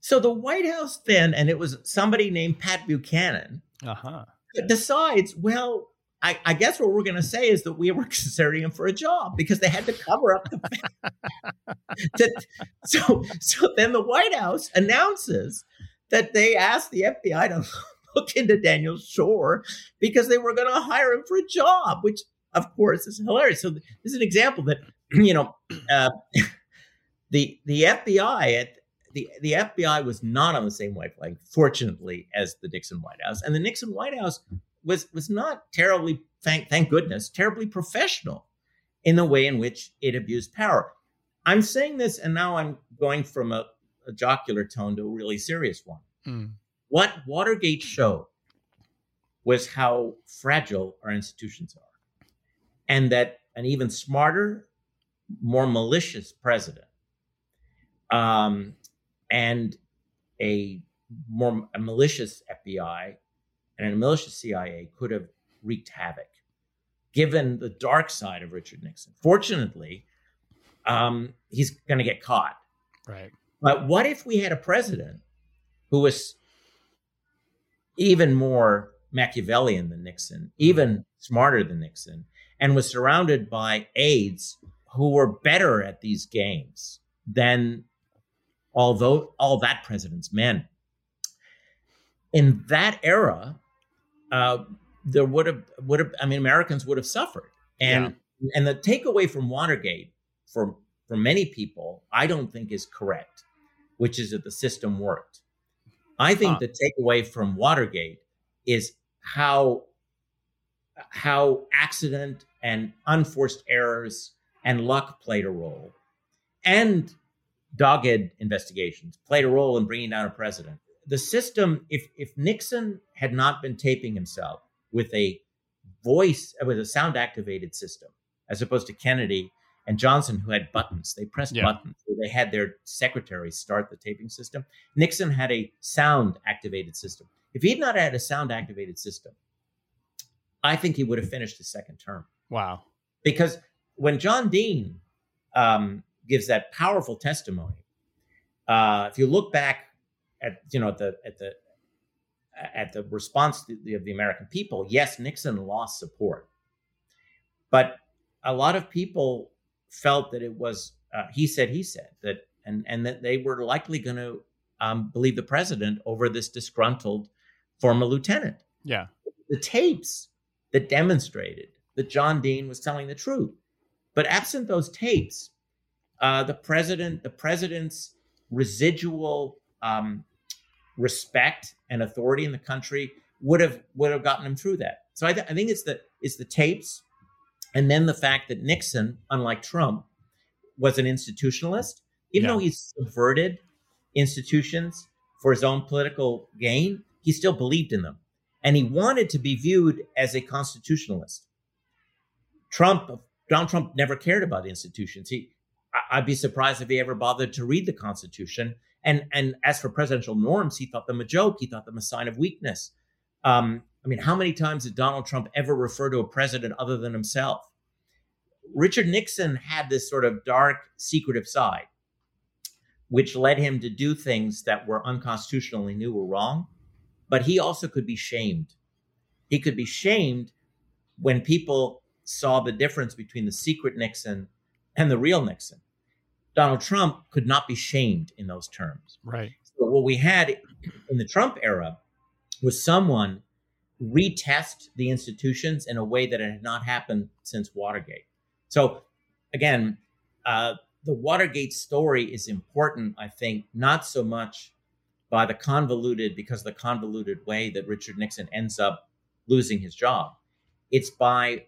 So the White House then, and it was somebody named Pat Buchanan, uh-huh. decides, well, I, I, guess what we're going to say is that we were considering him for a job because they had to cover up the fact. so, so then the White House announces that they asked the FBI to look into Daniel Schorr because they were going to hire him for a job, which of course is hilarious. So this is an example that you know uh, the the FBI at the, the FBI was not on the same wavelength, fortunately, as the Nixon White House. And the Nixon White House was was not terribly, thank thank goodness, terribly professional in the way in which it abused power. I'm saying this, and now I'm going from a, a jocular tone to a really serious one. Mm. What Watergate showed was how fragile our institutions are, and that an even smarter, more malicious president um, and a more a malicious FBI and a malicious CIA could have wreaked havoc, given the dark side of Richard Nixon. Fortunately, um, he's going to get caught. Right. But what if we had a president who was even more Machiavellian than Nixon, even smarter than Nixon, and was surrounded by aides who were better at these games than although all that president's men. In that era, uh, there would have would have I mean Americans would have suffered. And yeah. and the takeaway from Watergate for for many people, I don't think is correct, which is that the system worked. I think huh. the takeaway from Watergate is how how accident and unforced errors and luck played a role, and dogged investigations played a role in bringing down a president. The system, if if Nixon had not been taping himself with a voice with a sound activated system, as opposed to Kennedy and Johnson, who had buttons, they pressed yeah. buttons. They had their secretaries start the taping system. Nixon had a sound activated system. If he had not had a sound activated system, I think he would have finished his second term. Wow. Because when John Dean um, gives that powerful testimony. Uh, if you look back at you know at the at the at the response the, of the American people, yes, Nixon lost support, but a lot of people felt that it was uh, he said he said that and and that they were likely going to um, believe the president over this disgruntled former lieutenant. Yeah, the tapes that demonstrated that John Dean was telling the truth, but absent those tapes, uh, the president, the president's residual um, respect and authority in the country would have would have gotten him through that. So I, th- I think it's the it's the tapes, and then the fact that Nixon, unlike Trump, was an institutionalist, even yeah. though he subverted institutions for his own political gain, he still believed in them, and he wanted to be viewed as a constitutionalist. Trump, Donald Trump, never cared about institutions. He I'd be surprised if he ever bothered to read the Constitution. And and as for presidential norms, he thought them a joke. He thought them a sign of weakness. Um, I mean, how many times did Donald Trump ever refer to a president other than himself? Richard Nixon had this sort of dark, secretive side, which led him to do things that were unconstitutional. He knew were wrong, but he also could be shamed. He could be shamed when people saw the difference between the secret Nixon and the real Nixon. Donald Trump could not be shamed in those terms. Right. So what we had in the Trump era was someone retest the institutions in a way that it had not happened since Watergate. So again, uh, the Watergate story is important, I think, not so much by the convoluted, because of the convoluted way that Richard Nixon ends up losing his job. It's by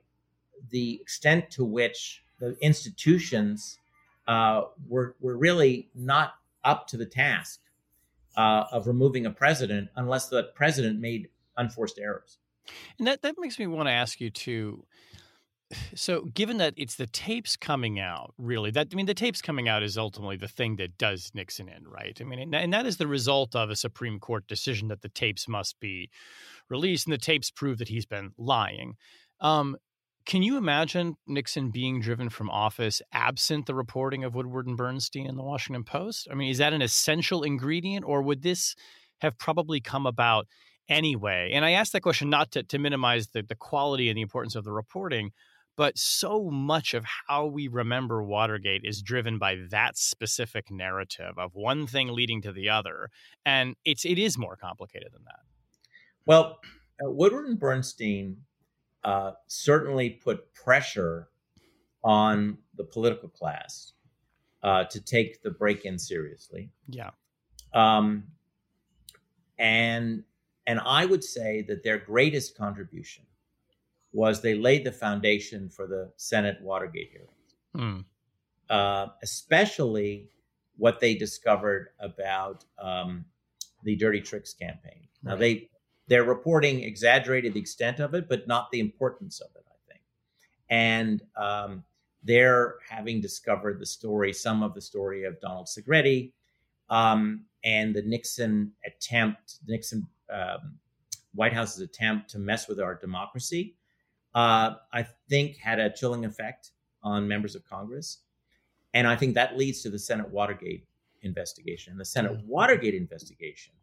the extent to which the institutions uh, were were really not up to the task uh, of removing a president unless the president made unforced errors. And that that makes me want to ask you to. So, given that it's the tapes coming out, really, that I mean, the tapes coming out is ultimately the thing that does Nixon in, right? I mean, and that is the result of a Supreme Court decision that the tapes must be released, and the tapes prove that he's been lying. Um, can you imagine Nixon being driven from office absent the reporting of Woodward and Bernstein in the Washington Post? I mean, is that an essential ingredient, or would this have probably come about anyway? And I ask that question not to, to minimize the, the quality and the importance of the reporting, but so much of how we remember Watergate is driven by that specific narrative of one thing leading to the other. And it's it is more complicated than that. Well, uh, Woodward and Bernstein uh, certainly put pressure on the political class uh, to take the break-in seriously. Yeah. Um, and and I would say that their greatest contribution was they laid the foundation for the Senate Watergate hearings, Mm. uh, especially what they discovered about um, the Dirty Tricks campaign. Now they their reporting exaggerated the extent of it, but not the importance of it. I think, and um, they're having discovered the story, some of the story of Donald Segretti, um, and the Nixon attempt, Nixon um, White House's attempt to mess with our democracy, uh, I think had a chilling effect on members of Congress. And I think that leads to the Senate Watergate investigation. And the Senate Mhm. Watergate investigation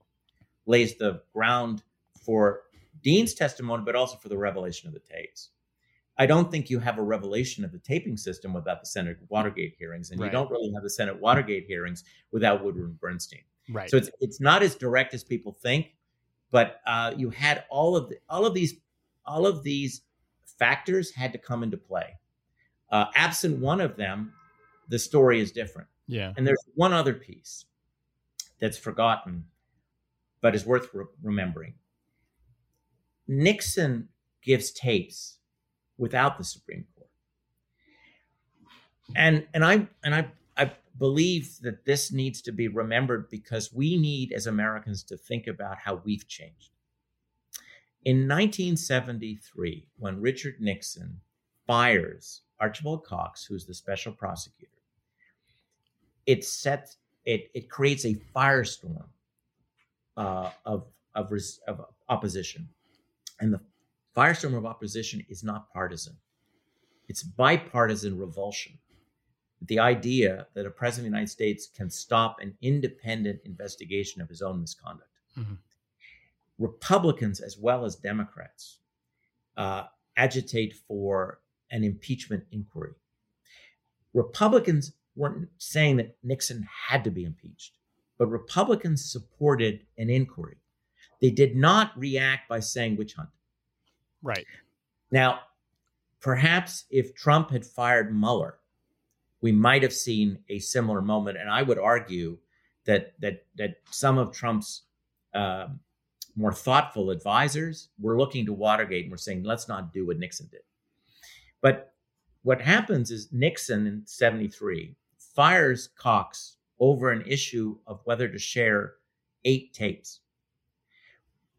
lays the ground for Dean's testimony, but also for the revelation of the tapes. I don't think you have a revelation of the taping system without the Senate Watergate hearings, and Right. you don't really have the Senate Watergate hearings without Woodward and Bernstein. Right. So it's it's not as direct as people think, but uh, you had all of the, all of these all of these factors had to come into play. Uh, absent one of them, the story is different. yeah. And there's one other piece that's forgotten, but is worth re- remembering. Nixon gives tapes without the Supreme Court, and and I and I I believe that this needs to be remembered because we need as Americans to think about how we've changed. In 1973, when Richard Nixon fires Archibald Cox, who's the special prosecutor, it sets it it creates a firestorm uh, of of, res, of opposition, and the firestorm of opposition is not partisan; it's bipartisan revulsion. The idea that a president of the United States can stop an independent investigation of his own misconduct. Mhm. Republicans as well as Democrats uh, agitate for an impeachment inquiry. Republicans weren't saying that Nixon had to be impeached, but Republicans supported an inquiry. They did not react by saying witch hunt. Right. Now, perhaps if Trump had fired Mueller, we might have seen a similar moment. And I would argue that that that some of Trump's um, more thoughtful advisors were looking to Watergate and were saying, let's not do what Nixon did. But what happens is Nixon in 73 fires Cox over an issue of whether to share eight tapes.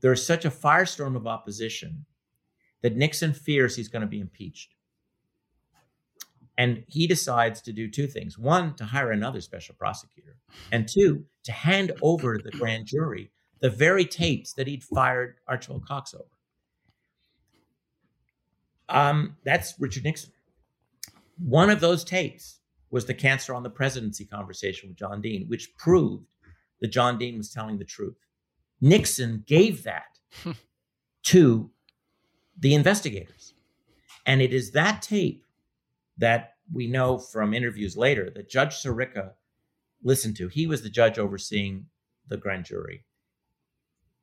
There's such a firestorm of opposition that Nixon fears he's going to be impeached. And he decides to do two things one, to hire another special prosecutor, and two, to hand over to the grand jury the very tapes that he'd fired Archibald Cox over. Um, that's Richard Nixon. One of those tapes was the cancer on the presidency conversation with John Dean, which proved that John Dean was telling the truth. Nixon gave that to the investigators. And it is that tape that we know from interviews later that Judge Sirica listened to. He was the judge overseeing the grand jury.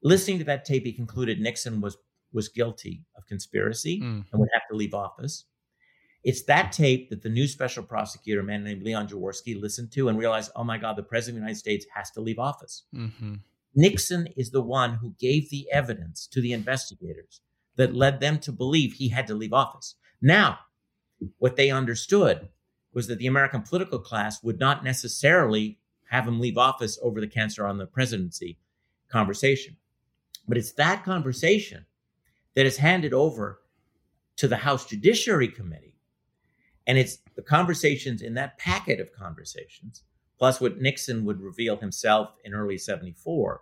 Listening to that tape, he concluded Nixon was was guilty of conspiracy Mm. and would have to leave office. It's that tape that the new special prosecutor, a man named Leon Jaworski, listened to and realized, oh my God, the president of the United States has to leave office. hmm Nixon is the one who gave the evidence to the investigators that led them to believe he had to leave office. Now, what they understood was that the American political class would not necessarily have him leave office over the cancer on the presidency conversation. But it's that conversation that is handed over to the House Judiciary Committee. And it's the conversations in that packet of conversations, plus what Nixon would reveal himself in early 74,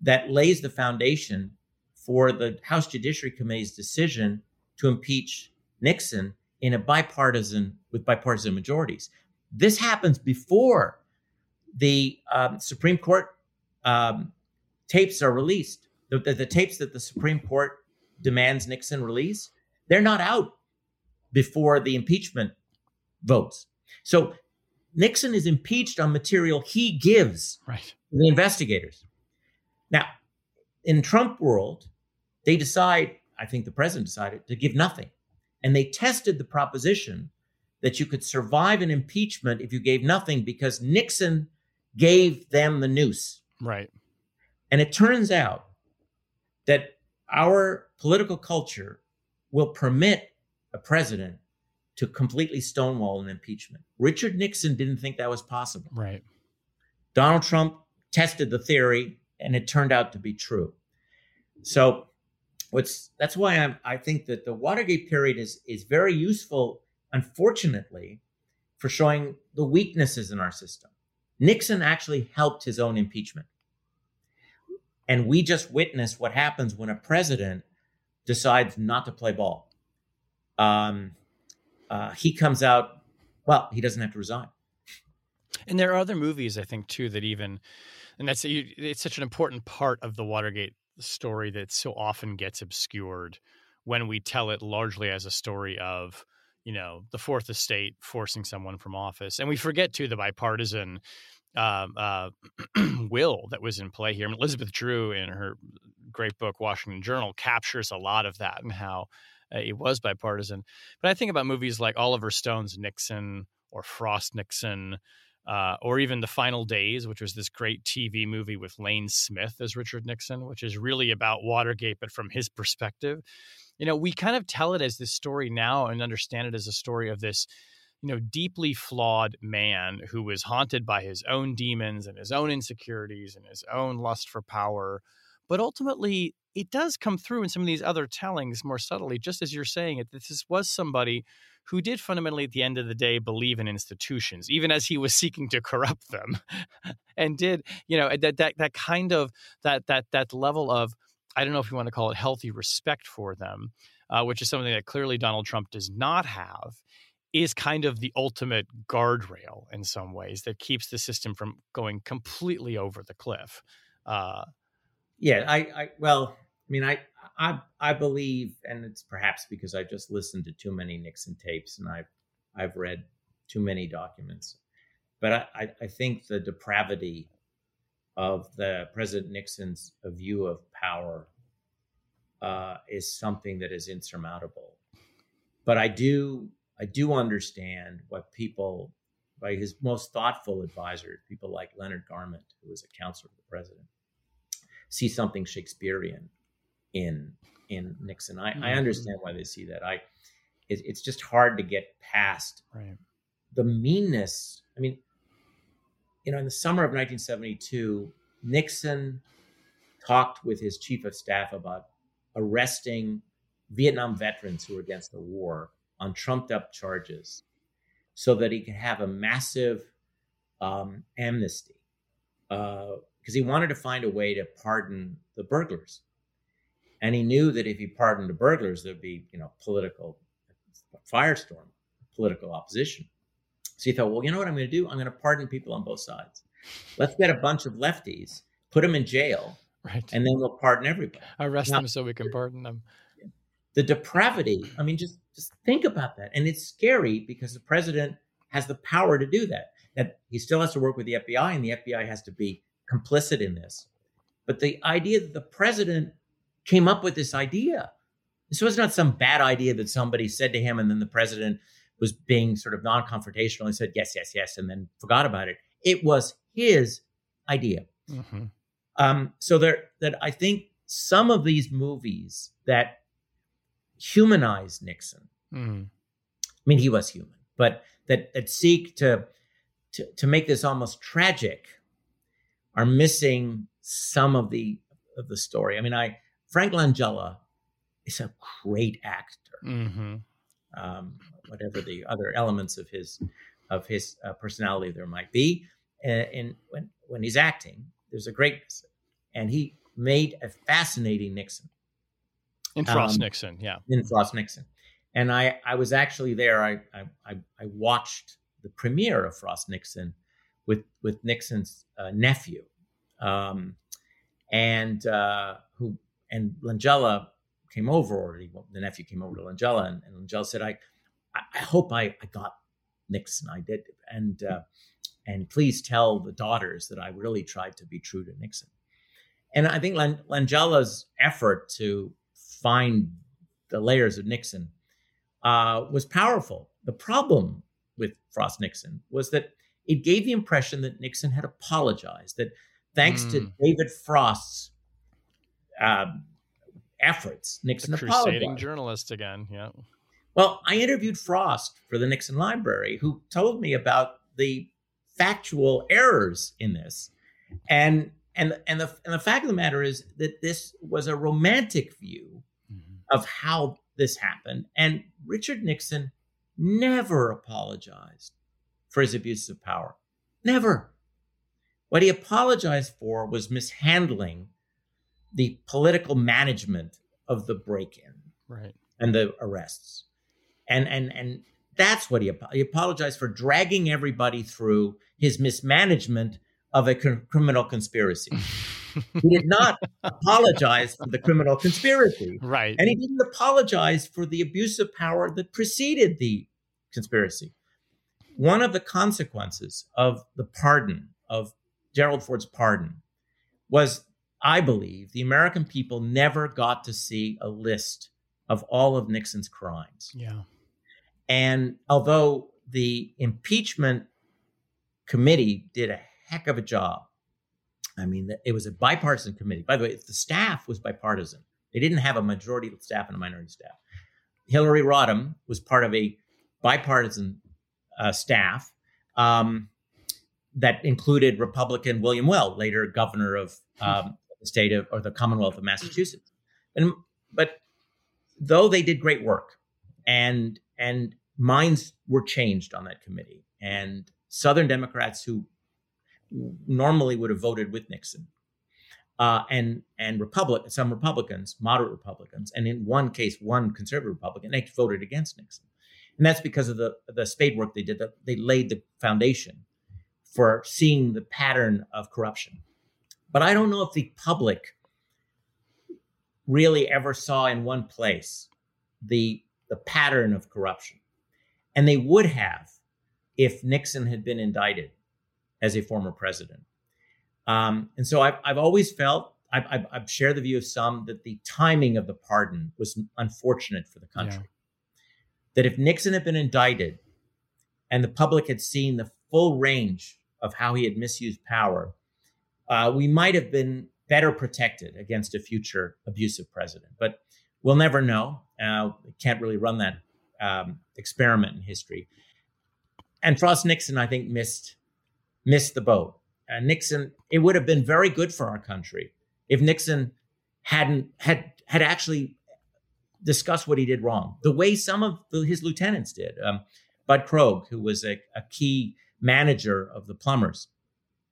that lays the foundation for the House Judiciary Committee's decision to impeach Nixon in a bipartisan with bipartisan majorities. This happens before the um, Supreme Court um, tapes are released. The, the, the tapes that the Supreme Court demands Nixon release, they're not out before the impeachment votes. So Nixon is impeached on material he gives Right. the investigators. Now, in Trump world, they decide, I think the president decided to give nothing. And they tested the proposition that you could survive an impeachment if you gave nothing because Nixon gave them the noose. Right. And it turns out that our political culture will permit a president to completely stonewall an impeachment. Richard Nixon didn't think that was possible. Right. Donald Trump tested the theory and it turned out to be true. So what's that's why I'm I think that the Watergate period is is very useful, unfortunately, for showing the weaknesses in our system. Nixon actually helped his own impeachment. And we just witnessed what happens when a president decides not to play ball. Um, uh, he comes out, well, he doesn't have to resign. And there are other movies, I think, too, that even, and that's it's such an important part of the Watergate story that so often gets obscured when we tell it largely as a story of, you know, the fourth estate forcing someone from office. And we forget, too, the bipartisan uh, uh, will that was in play here. I mean, Elizabeth Drew, in her great book, Washington Journal, captures a lot of that and how uh, it was bipartisan. But I think about movies like Oliver Stone's Nixon or Frost Nixon. Uh, or even The Final Days, which was this great TV movie with Lane Smith as Richard Nixon, which is really about Watergate, but from his perspective. You know, we kind of tell it as this story now and understand it as a story of this, you know, deeply flawed man who was haunted by his own demons and his own insecurities and his own lust for power. But ultimately, it does come through in some of these other tellings more subtly, just as you're saying it. That this was somebody who did fundamentally, at the end of the day, believe in institutions, even as he was seeking to corrupt them, and did you know that that that kind of that that that level of I don't know if you want to call it healthy respect for them, uh, which is something that clearly Donald Trump does not have, is kind of the ultimate guardrail in some ways that keeps the system from going completely over the cliff. Uh, yeah, I, I well, I mean, I, I, I believe, and it's perhaps because I've just listened to too many Nixon tapes and I've, I've read too many documents, but I, I think the depravity of the President Nixon's view of power uh, is something that is insurmountable. But I do, I do understand what people, by his most thoughtful advisors, people like Leonard Garment, who was a counselor to the president, see something Shakespearean in in Nixon. I, mm-hmm. I understand why they see that. I it, it's just hard to get past right. the meanness. I mean, you know, in the summer of 1972, Nixon talked with his chief of staff about arresting Vietnam veterans who were against the war on trumped up charges so that he could have a massive um, amnesty because uh, he wanted to find a way to pardon the burglars and he knew that if he pardoned the burglars, there'd be, you know, political firestorm, political opposition. So he thought, well, you know what I'm going to do? I'm going to pardon people on both sides. Let's get a bunch of lefties, put them in jail, right, and then we'll pardon everybody. Arrest now, them so we can pardon them. The depravity. I mean, just just think about that, and it's scary because the president has the power to do that. That he still has to work with the FBI, and the FBI has to be complicit in this. But the idea that the president came up with this idea. This was not some bad idea that somebody said to him, and then the president was being sort of non confrontational and said, yes, yes, yes, and then forgot about it. It was his idea. Mm-hmm. Um, so there, that I think some of these movies that humanize Nixon, mm. I mean, he was human, but that, that seek to, to, to make this almost tragic are missing some of the of the story. I mean, I Frank Langella is a great actor. Mm-hmm. Um, whatever the other elements of his of his uh, personality there might be, and, and when when he's acting, there's a greatness, and he made a fascinating Nixon. In Frost um, Nixon, yeah. In Frost Nixon, and I I was actually there. I I I watched the premiere of Frost Nixon with with Nixon's uh, nephew, um, and uh, who and Langella came over, or the nephew came over to Langella, and, and Langella said, "I, I hope I, I got Nixon. I did, and uh, and please tell the daughters that I really tried to be true to Nixon." And I think Langella's effort to find the layers of Nixon uh, was powerful. The problem with Frost Nixon was that it gave the impression that Nixon had apologized, that thanks mm. to hmm. David Frost's uh, efforts, Nixon the crusading apologized. journalist again, yeah. Well, I interviewed Frost for the Nixon Library, who told me about the factual errors in this, and and and the and the fact of the matter is that this was a romantic view mm-hmm. of how this happened, and Richard Nixon never apologized for his abuse of power. Never. What he apologized for was mishandling the political management of the break-in right. and the arrests. And and and that's what he, he apologized for dragging everybody through his mismanagement of a criminal conspiracy. he did not apologize for the criminal conspiracy. Right. And he didn't apologize for the abuse of power that preceded the conspiracy. One of the consequences of the pardon, of Gerald Ford's pardon, was, I believe, the American people never got to see a list of all of Nixon's crimes. Yeah. And although the impeachment committee did a heck of a job, I mean, it was a bipartisan committee. By the way, the staff was bipartisan. They didn't have a majority staff and a minority staff. Hillary Rodham was part of a bipartisan uh, staff um, that included Republican William Weld, later governor of um, the state of or the Commonwealth of Massachusetts. And but though they did great work, and and minds were changed on that committee, and Southern Democrats who normally would have voted with Nixon, uh, and and Republic some Republicans, moderate Republicans, and in one case, one conservative Republican, they voted against Nixon, and that's because of the the spade work they did. That they laid the foundation for seeing the pattern of corruption. But I don't know if the public really ever saw in one place the the pattern of corruption, and they would have if Nixon had been indicted as a former president. Um, and so I've, I've always felt, I've, I've, I've, shared the view of some that the timing of the pardon was unfortunate for the country. Yeah. That if Nixon had been indicted and the public had seen the full range of how he had misused power, uh, we might have been better protected against a future abusive president. But we'll never know. Uh, can't really run that um, experiment in history. And Frost Nixon, I think, missed missed the boat. Uh, Nixon, it would have been very good for our country if Nixon hadn't had had actually discussed what he did wrong, the way some of the, his lieutenants did. Um, Bud Krogh, who was a, a key manager of the plumbers,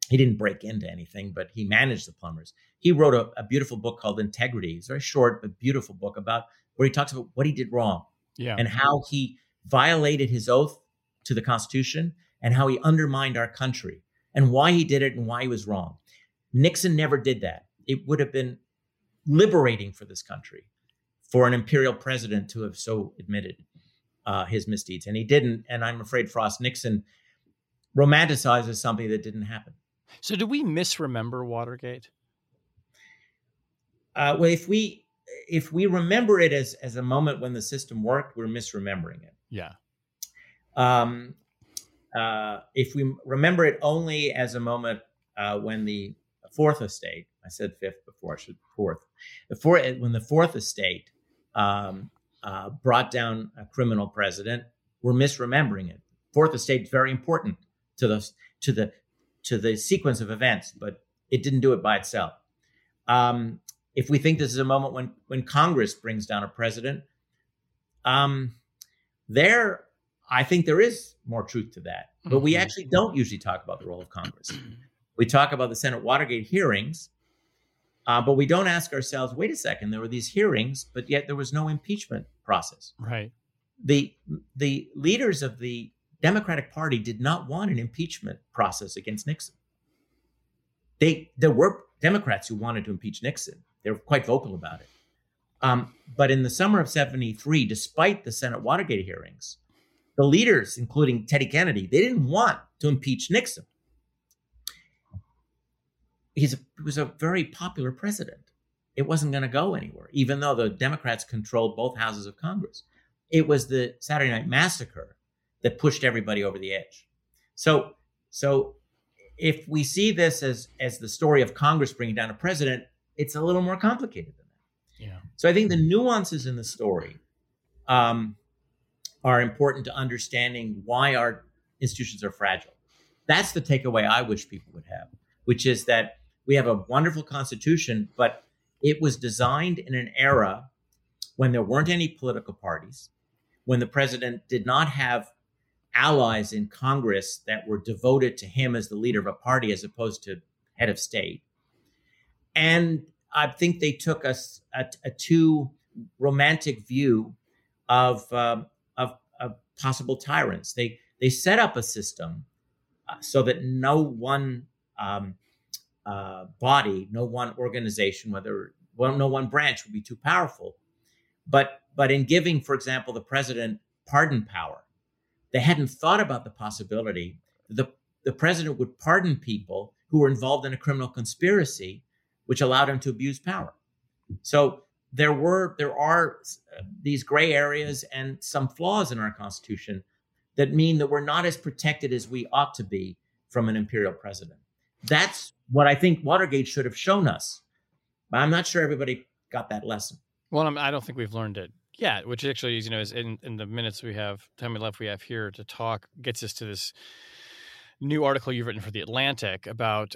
he didn't break into anything, but he managed the plumbers. He wrote a, a, beautiful book called Integrity. It's a very short but beautiful book about where he talks about what he did wrong, yeah, and how he violated his oath to the Constitution and how he undermined our country and why he did it and why he was wrong. Nixon never did that. It would have been liberating for this country for an imperial president to have so admitted uh, his misdeeds, and he didn't. And I'm afraid Frost Nixon romanticizes something that didn't happen. So, do we misremember Watergate? Uh, well, if we if we remember it as as a moment when the system worked, we're misremembering it. Yeah. Um, uh, if we remember it only as a moment uh, when the fourth estate, I said fifth before, I should fourth, the fourth when the fourth estate um, uh, brought down a criminal president, we're misremembering it. Fourth estate is very important to the to the to the sequence of events, but it didn't do it by itself. Um, if we think this is a moment when when Congress brings down a president, um, there I think there is more truth to that. But we mm-hmm. actually don't usually talk about the role of Congress. We talk about the Senate Watergate hearings, uh, but we don't ask ourselves, wait a second, there were these hearings, but yet there was no impeachment process. Right. The the leaders of the Democratic Party did not want an impeachment process against Nixon. They there were Democrats who wanted to impeach Nixon. They were quite vocal about it. Um, but in the summer of 73, despite the Senate Watergate hearings, the leaders, including Teddy Kennedy, they didn't want to impeach Nixon. A, he was a very popular president. it wasn't going to go anywhere, even though the Democrats controlled both houses of Congress. It was the Saturday Night Massacre that pushed everybody over the edge. So, so if we see this as as the story of Congress bringing down a president, it's a little more complicated than that. Yeah. So I think the nuances in the story um, are important to understanding why our institutions are fragile. That's the takeaway I wish people would have, which is that we have a wonderful constitution, but it was designed in an era when there weren't any political parties, when the president did not have allies in Congress that were devoted to him as the leader of a party as opposed to head of state. And I think they took a, a, a too romantic view of, um, of, of possible tyrants. They they set up a system uh, so that no one um, uh, body, no one organization, whether well, no one branch would be too powerful. But but in giving, for example, the president pardon power, they hadn't thought about the possibility that the, the president would pardon people who were involved in a criminal conspiracy, which allowed him to abuse power. So there were there are uh, these gray areas and some flaws in our constitution that mean that we're not as protected as we ought to be from an imperial president. That's what I think Watergate should have shown us. But I'm not sure everybody got that lesson. Well, I don't think we've learned it yeah, which actually is, you know, is in, in the minutes we have, time left we have here to talk, gets us to this new article you've written for The Atlantic about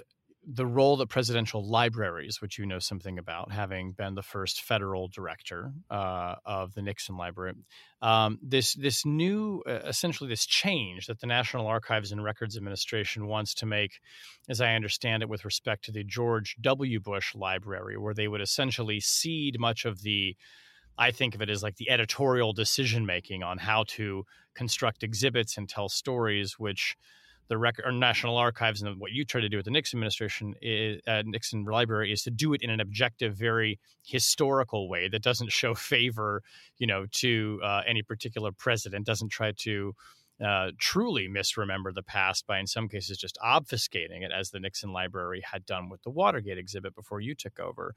the role that presidential libraries, which you know something about, having been the first federal director uh, of the Nixon Library, um, this this new, uh, essentially this change that the National Archives and Records Administration wants to make, as I understand it, with respect to the George W. Bush Library, where they would essentially cede much of the I think of it as like the editorial decision making on how to construct exhibits and tell stories, which the record or National Archives and what you try to do with the Nixon administration, is, uh, Nixon Library, is to do it in an objective, very historical way that doesn't show favor, you know, to uh, any particular president, doesn't try to uh, truly misremember the past by, in some cases, just obfuscating it, as the Nixon Library had done with the Watergate exhibit before you took over.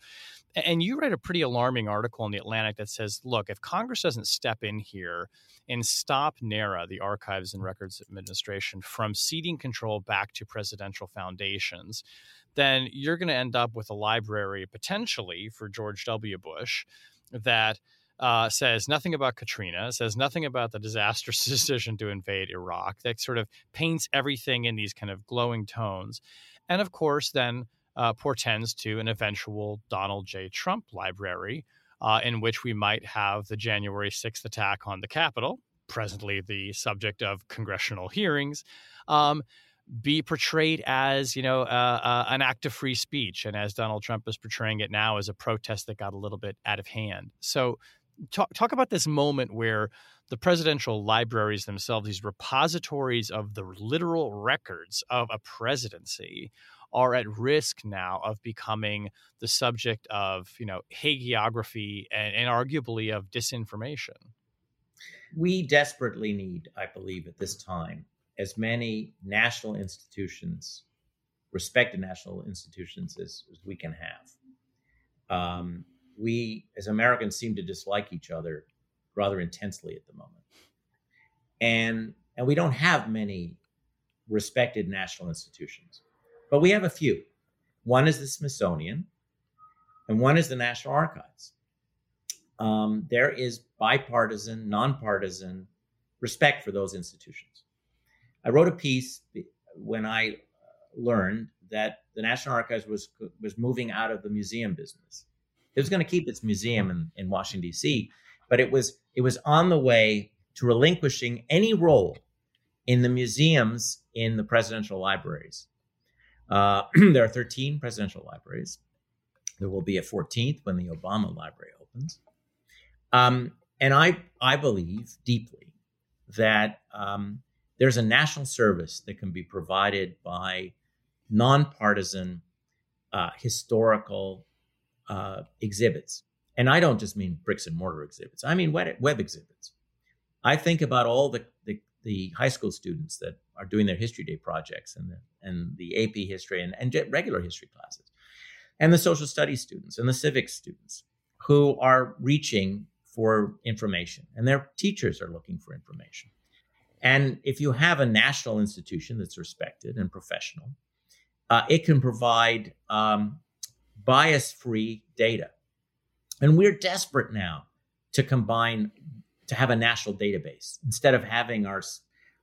And you write a pretty alarming article in the Atlantic that says, look, if Congress doesn't step in here and stop NARA, the Archives and Records Administration, from ceding control back to presidential foundations, then you're going to end up with a library potentially for George W. Bush that uh, says nothing about Katrina, says nothing about the disastrous decision to invade Iraq. That sort of paints everything in these kind of glowing tones. And of course, then uh, portends to an eventual Donald J. Trump library uh, in which we might have the January 6th attack on the Capitol, presently the subject of congressional hearings. Um, be portrayed as you know uh, uh, an act of free speech and as donald trump is portraying it now as a protest that got a little bit out of hand so talk talk about this moment where the presidential libraries themselves, these repositories of the literal records of a presidency, are at risk now of becoming the subject of you know hagiography and, and arguably of disinformation. We desperately need, I believe, at this time, as many national institutions, respected national institutions, as, as we can have. Um, we as Americans seem to dislike each other rather intensely at the moment. And and we don't have many respected national institutions. But we have a few. One is the Smithsonian, and one is the National Archives. Um, there is bipartisan, nonpartisan respect for those institutions. I wrote a piece when I learned that the National Archives was was moving out of the museum business it was going to keep its museum in, in Washington D.C., but it was it was on the way to relinquishing any role in the museums in the presidential libraries. Uh, there are 13 presidential libraries. There will be a 14th when the Obama Library opens. Um, and I I believe deeply that um, there's a national service that can be provided by nonpartisan uh, historical uh, exhibits. And I don't just mean bricks and mortar exhibits, I mean web, web exhibits. I think about all the, the, the, high school students that are doing their History Day projects and the, and the AP history and, and regular history classes. and the social studies students and the civics students who are reaching for information, and their teachers are looking for information. And if you have a national institution that's respected and professional, uh, it can provide um, bias free data. And we're desperate now to combine, to have a national database instead of having our,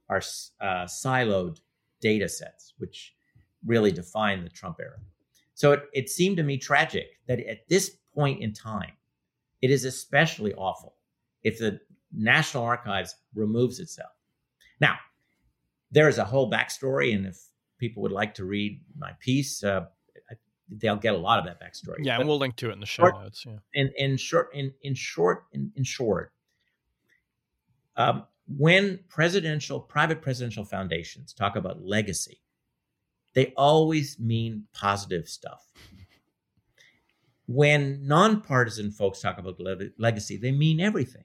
our uh, siloed data sets, which really define the Trump era. So it, it seemed to me tragic that at this point in time, it is especially awful if the National Archives removes itself. Now, there is a whole backstory, and if people would like to read my piece, uh, they'll get a lot of that backstory. Yeah, but and we'll link to it in the show short, notes. Yeah. In in short, in in short, in, in short, um, when presidential, private presidential foundations talk about legacy, they always mean positive stuff. When nonpartisan folks talk about le- legacy, they mean everything.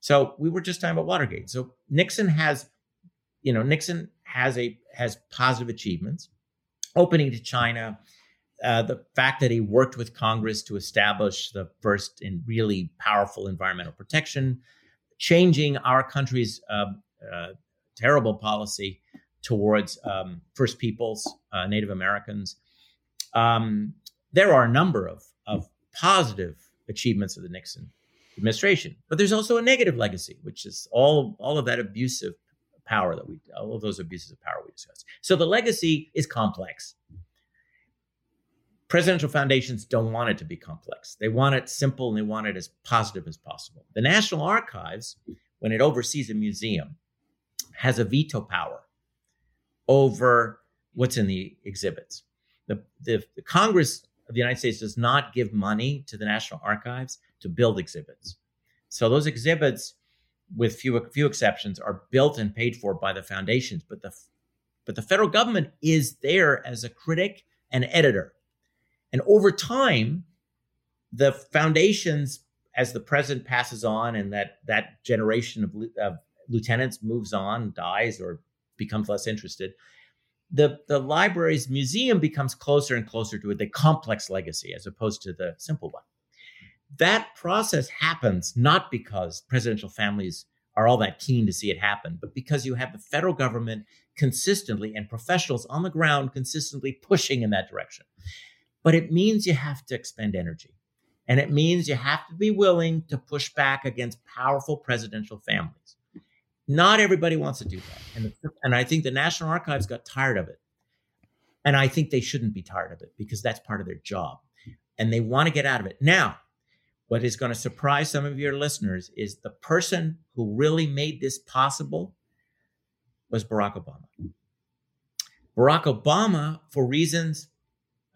So we were just talking about Watergate. So Nixon has, you know, Nixon has a has positive achievements, opening to China, uh, the fact that he worked with Congress to establish the first and really powerful environmental protection, changing our country's uh, uh, terrible policy towards um, First Peoples, uh, Native Americans. Um, there are a number of, of positive achievements of the Nixon administration. But there's also a negative legacy, which is all all of that abusive power that we all of those abuses of power we discussed. So the legacy is complex. Presidential foundations don't want it to be complex. They want it simple and they want it as positive as possible. The National Archives, when it oversees a museum, has a veto power over what's in the exhibits. The, the, the Congress of the United States does not give money to the National Archives to build exhibits. So those exhibits, with few few exceptions, are built and paid for by the foundations. But the but the federal government is there as a critic and editor. And over time, the foundations, as the president passes on and that that generation of, of lieutenants moves on, dies, or becomes less interested, the, the library's museum becomes closer and closer to the complex legacy as opposed to the simple one. That process happens not because presidential families are all that keen to see it happen, but because you have the federal government consistently and professionals on the ground consistently pushing in that direction. But it means you have to expend energy. And it means you have to be willing to push back against powerful presidential families. Not everybody wants to do that. And, and I think the National Archives got tired of it. And I think they shouldn't be tired of it because that's part of their job. And they want to get out of it. Now, what is going to surprise some of your listeners is the person who really made this possible was Barack Obama. Barack Obama, for reasons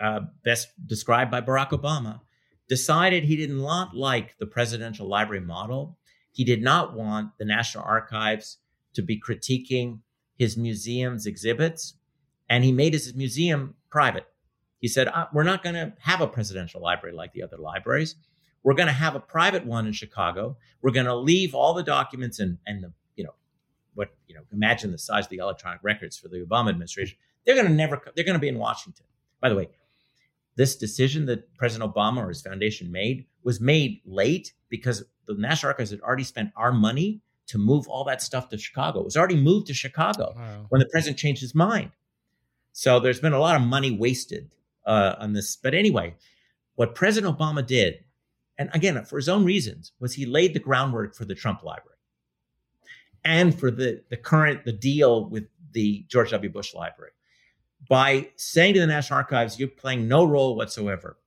uh, best described by Barack Obama, decided he did not like the presidential library model. He did not want the National Archives to be critiquing his museum's exhibits, and he made his museum private. He said, uh, We're not going to have a presidential library like the other libraries. We're going to have a private one in Chicago. We're going to leave all the documents and and the you know what you know imagine the size of the electronic records for the Obama administration. They're going to never they're going to be in Washington. By the way, this decision that President Obama or his foundation made was made late because the National Archives had already spent our money to move all that stuff to Chicago. It was already moved to Chicago wow. when the president changed his mind. So there's been a lot of money wasted uh, on this. But anyway, what President Obama did and again, for his own reasons, was he laid the groundwork for the Trump Library and for the, the current the deal with the George W. Bush Library by saying to the National Archives, "You're playing no role whatsoever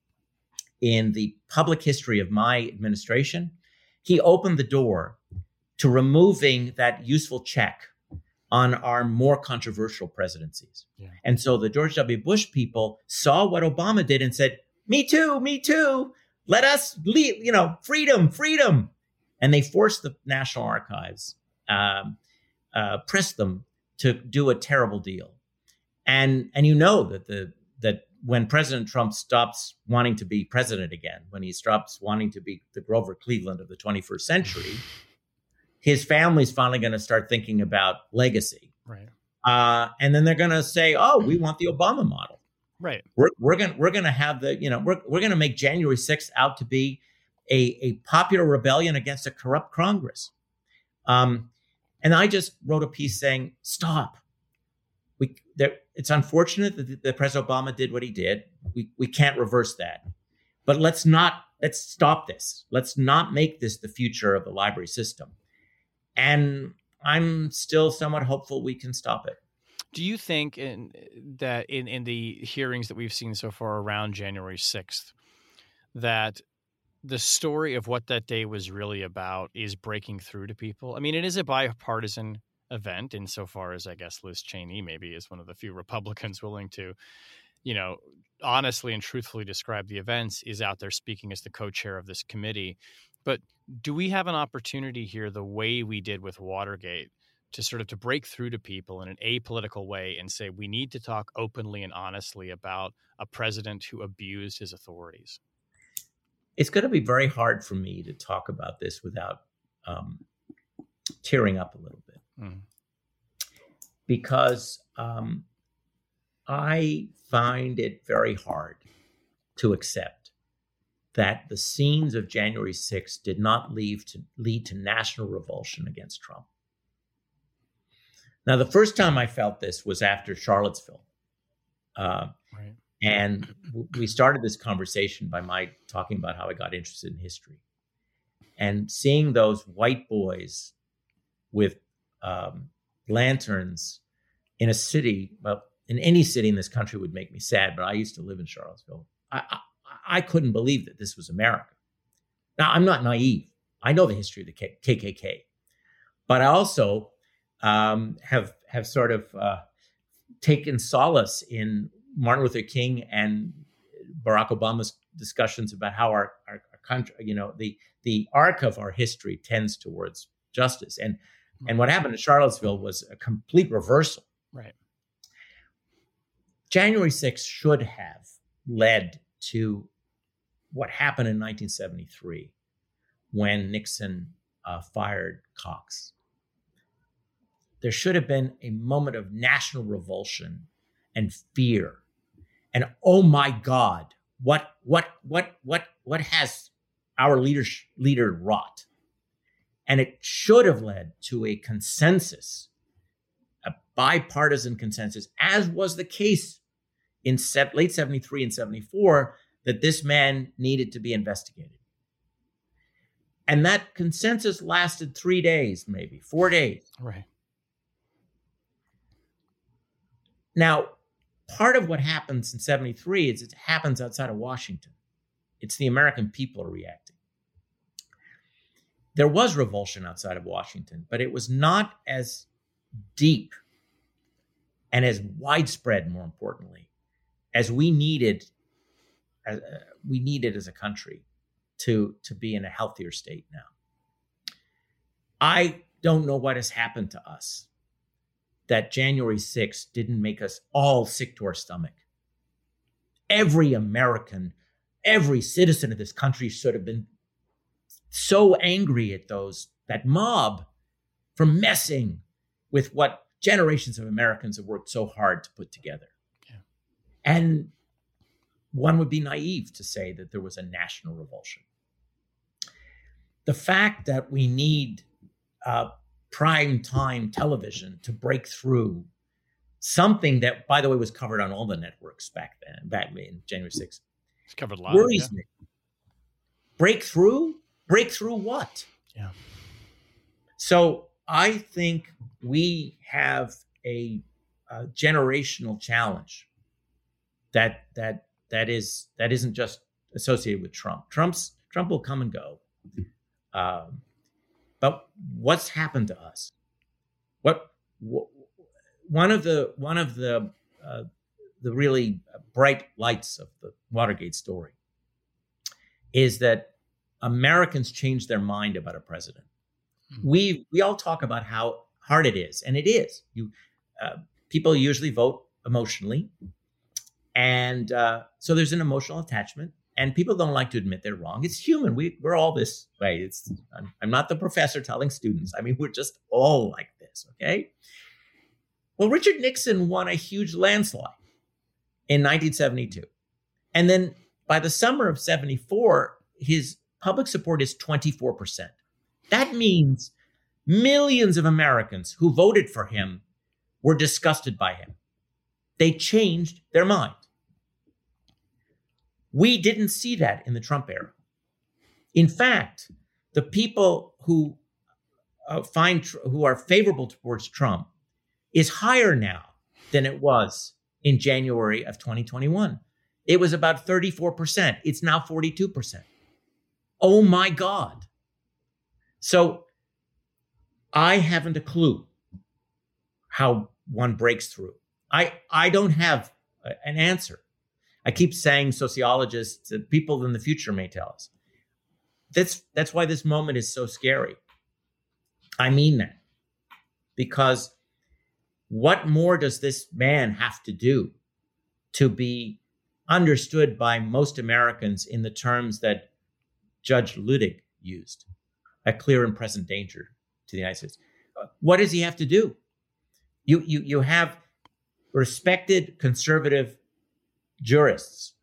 in the public history of my administration." He opened the door to removing that useful check on our more controversial presidencies. Yeah. And so the George W. Bush people saw what Obama did and said, "Me too, me too." Let us leave, you know, freedom, freedom. And they forced the National Archives, um, uh, pressed them to do a terrible deal. And and you know that the that when President Trump stops wanting to be president again, when he stops wanting to be the Grover Cleveland of the 21st century, his family's finally going to start thinking about legacy. Right. Uh, and then they're going to say, "Oh, we want the Obama model." Right. We're we're gonna we're gonna have the you know we're we're gonna make January 6th out to be a a popular rebellion against a corrupt Congress. Um, and I just wrote a piece saying, stop. We there. It's unfortunate that, that President Obama did what he did. We we can't reverse that. But let's not let's stop this. Let's not make this the future of the library system. And I'm still somewhat hopeful we can stop it. Do you think in, that in, in the hearings that we've seen so far around January 6th, that the story of what that day was really about is breaking through to people? I mean, it is a bipartisan event insofar as I guess Liz Cheney maybe is one of the few Republicans willing to, you know, honestly and truthfully describe the events, is out there speaking as the co chair of this committee. But do we have an opportunity here, the way we did with Watergate, to sort of to break through to people in an apolitical way and say we need to talk openly and honestly about a president who abused his authorities? It's going to be very hard for me to talk about this without um, tearing up a little bit, mm. because um, I find it very hard to accept that the scenes of January 6th did not lead to, lead to national revulsion against Trump. Now, the first time I felt this was after Charlottesville. Uh, right. And we started this conversation by my talking about how I got interested in history. And seeing those white boys with um, lanterns in a city, well, in any city in this country would make me sad, but I used to live in Charlottesville. I, I, I couldn't believe that this was America. Now, I'm not naive. I know the history of the KKK, but I also um, have have sort of uh, taken solace in Martin Luther King and Barack Obama's discussions about how our, our, our, country, you know, the the arc of our history tends towards justice. And and what happened in Charlottesville was a complete reversal. Right. January 6th should have led to what happened in 1973 when Nixon uh, fired Cox there should have been a moment of national revulsion and fear. And oh my God, what what what what what has our leader leader wrought? And it should have led to a consensus, a bipartisan consensus, as was the case in late 73 and 74, that this man needed to be investigated. And that consensus lasted three days, maybe four days. Right. Now, part of what happens in 73 is it happens outside of Washington. It's the American people are reacting. There was revulsion outside of Washington, but it was not as deep and as widespread, more importantly, as we needed as, uh, we needed as a country to, to be in a healthier state now. I don't know what has happened to us that January 6th didn't make us all sick to our stomach. Every American, every citizen of this country should have been so angry at those, that mob, for messing with what generations of Americans have worked so hard to put together. Yeah. And one would be naive to say that there was a national revulsion. The fact that we need uh, prime time television to break through something that, by the way, was covered on all the networks back then, back in January 6th. It's covered live. Worries yeah. me. Breakthrough? Breakthrough what? Yeah. So I think we have a, a generational challenge that that that is that isn't just associated with Trump. Trump's Trump will come and go. Um, but what's happened to us? What, what one of the one of the uh, the really bright lights of the Watergate story is that Americans change their mind about a president. Mm-hmm. We we all talk about how hard it is, and it is. You uh, people usually vote emotionally, and uh, so there's an emotional attachment and people don't like to admit they're wrong. It's human. We we're all this way. It's I'm, I'm not the professor telling students. I mean, we're just all like this. Okay. Well, Richard Nixon won a huge landslide, in 1972. And then by the summer of 74, his public support is 24%. That means millions of Americans who voted for him were disgusted by him. They changed their mind. We didn't see that in the Trump era. In fact, the people who uh, find who are favorable towards Trump is higher now than it was in January of 2021. It was about 34%. It's now 42%. Oh my God. So I haven't a clue how one breaks through. I, I don't have an answer. I keep saying sociologists, people in the future may tell us. That's, that's why this moment is so scary. I mean that. Because what more does this man have to do to be understood by most Americans in the terms that Judge Luttig used a clear and present danger to the United States? Uh, what does he have to do? You, you, you have respected conservative jurists.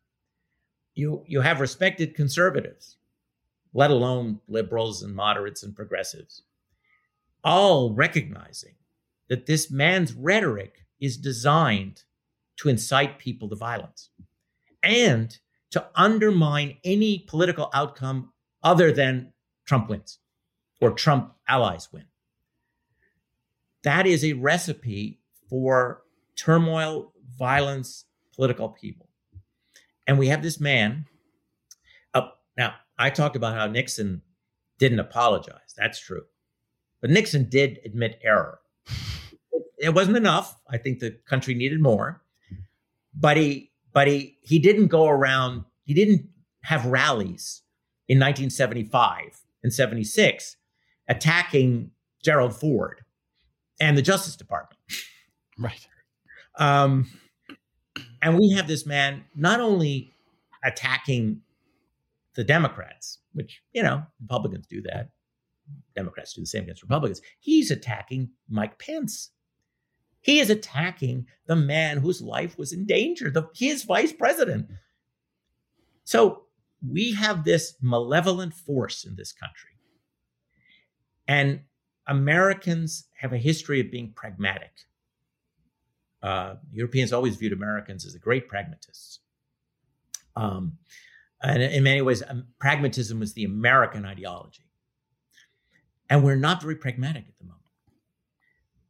You, you have respected conservatives, let alone liberals and moderates and progressives, all recognizing that this man's rhetoric is designed to incite people to violence and to undermine any political outcome other than Trump wins or Trump allies win. That is a recipe for turmoil, violence, political people. And we have this man. Uh, now, I talked about how Nixon didn't apologize. That's true. But Nixon did admit error it wasn't enough. I think the country needed more. But he but he he didn't go around, he didn't have rallies in 1975 and 76 attacking Gerald Ford and the Justice Department. Right. Um, and we have this man not only attacking the Democrats, which, you know, Republicans do that. Democrats do the same against Republicans. He's attacking Mike Pence. He is attacking the man whose life was in danger, the, his vice president. So we have this malevolent force in this country. And Americans have a history of being pragmatic. Uh, Europeans always viewed Americans as the great pragmatists. Um, and in many ways, um, pragmatism was the American ideology. And we're not very pragmatic at the moment.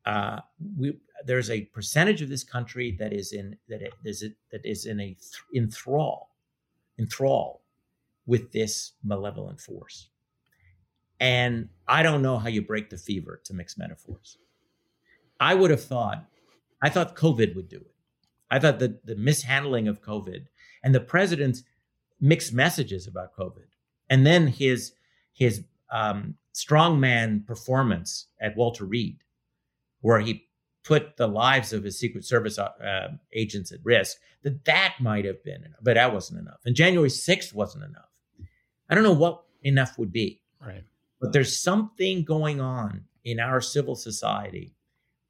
Uh, we, there's a percentage of this country that is in that is that is in a in thrall, enthrall with this malevolent force. And I don't know how you break the fever to mix metaphors. I would have thought, I thought COVID would do it. I thought that the mishandling of COVID and the president's mixed messages about COVID, and then his his um, strongman performance at Walter Reed, where he put the lives of his Secret Service uh, uh, agents at risk, that that might have been enough, but that wasn't enough. And January 6th wasn't enough. I don't know what enough would be. Right. But there's something going on in our civil society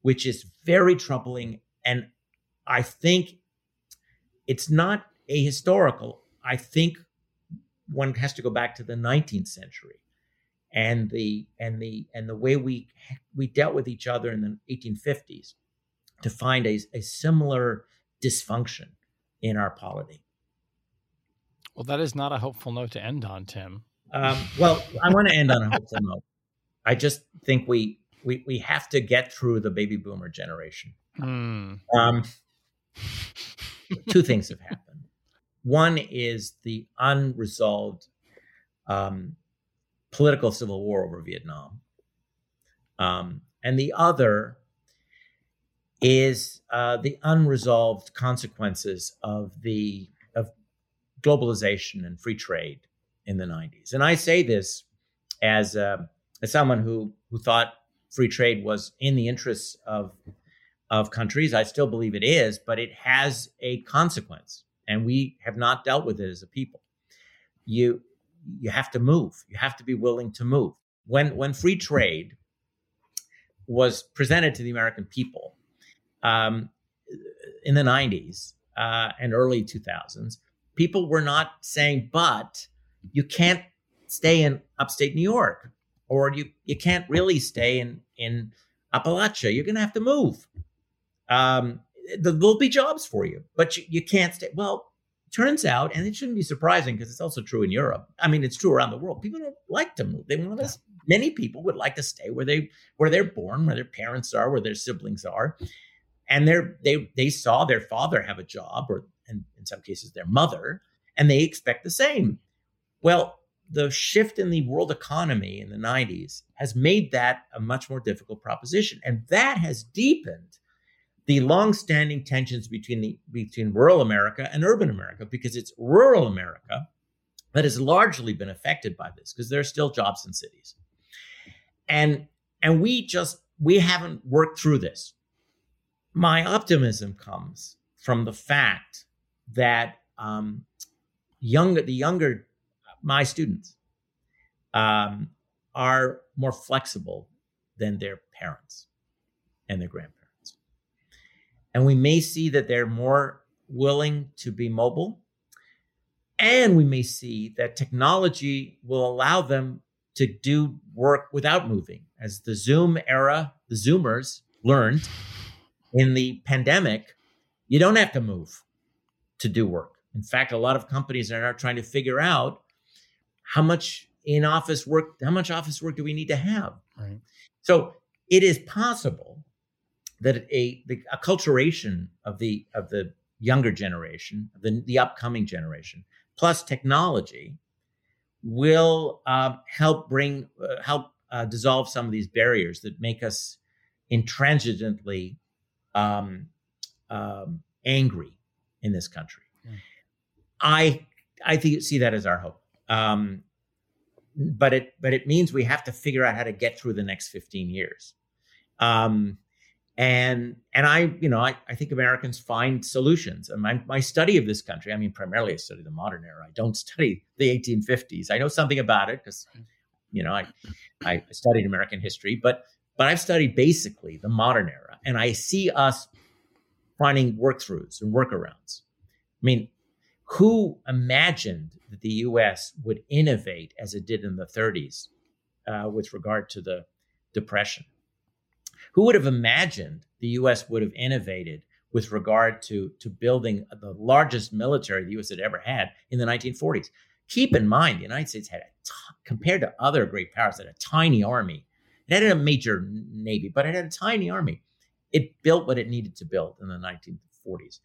which is very troubling. And I think it's not ahistorical. I think one has to go back to the 19th century and the and the and the way we we dealt with each other in the 1850s to find a, a similar dysfunction in our polity. Well, that is not a hopeful note to end on, Tim. Um, well, I want to end on a hopeful note. I just think we we we have to get through the baby boomer generation. Mm. Um, two things have happened. One is the unresolved um, political civil war over Vietnam. Um, and the other is uh, the unresolved consequences of the of globalization and free trade in the 90s. And I say this as uh, as someone who who thought free trade was in the interests of of countries. I still believe it is, but it has a consequence, and we have not dealt with it as a people. You you have to move. You have to be willing to move. When when free trade was presented to the American people um, in the '90s, uh, and early 2000s, people were not saying, but you can't stay in upstate New York, or you, you can't really stay in, in Appalachia. You're going to have to move. Um, there'll be jobs for you, but you, you can't stay. Well, turns out, and it shouldn't be surprising because it's also true in Europe. I mean, it's true around the world. People don't like to move. They want to. Many people would like to stay where they where they're born, where their parents are, where their siblings are, and they're they they saw their father have a job, or and in some cases their mother, and they expect the same. Well, the shift in the world economy in the 90s has made that a much more difficult proposition. And that has deepened the long-standing tensions between the between rural America and urban America, because it's rural America that has largely been affected by this, because there are still jobs in cities. And and we just we haven't worked through this. My optimism comes from the fact that um, younger the younger my students um, are more flexible than their parents and their grandparents. And we may see that they're more willing to be mobile. And we may see that technology will allow them to do work without moving. As the Zoom era, the Zoomers learned in the pandemic, you don't have to move to do work. In fact, a lot of companies are now trying to figure out how much in office work, how much office work do we need to have? Right. So it is possible that a the acculturation of the of the younger generation, the the upcoming generation, plus technology, will uh, help bring uh, help uh, dissolve some of these barriers that make us intransigently um, um, angry in this country. Yeah. I I think see that as our hope. Um, but it but it means we have to figure out how to get through the next 15 years. Um, and and I, you know, I, I think Americans find solutions. And my, my study of this country, I mean, primarily I study the modern era. I don't study the 1850s. I know something about it because, you know, I I studied American history, but but I've studied basically the modern era, and I see us finding workthroughs and workarounds. I mean, who imagined that the US would innovate as it did in the 30s uh, with regard to the Depression? Who would have imagined the US would have innovated with regard to, to building the largest military the US had ever had in the 1940s? Keep in mind, the United States had, a t- compared to other great powers, had a tiny army. It had a major navy, but it had a tiny army. It built what it needed to build in the 1940s.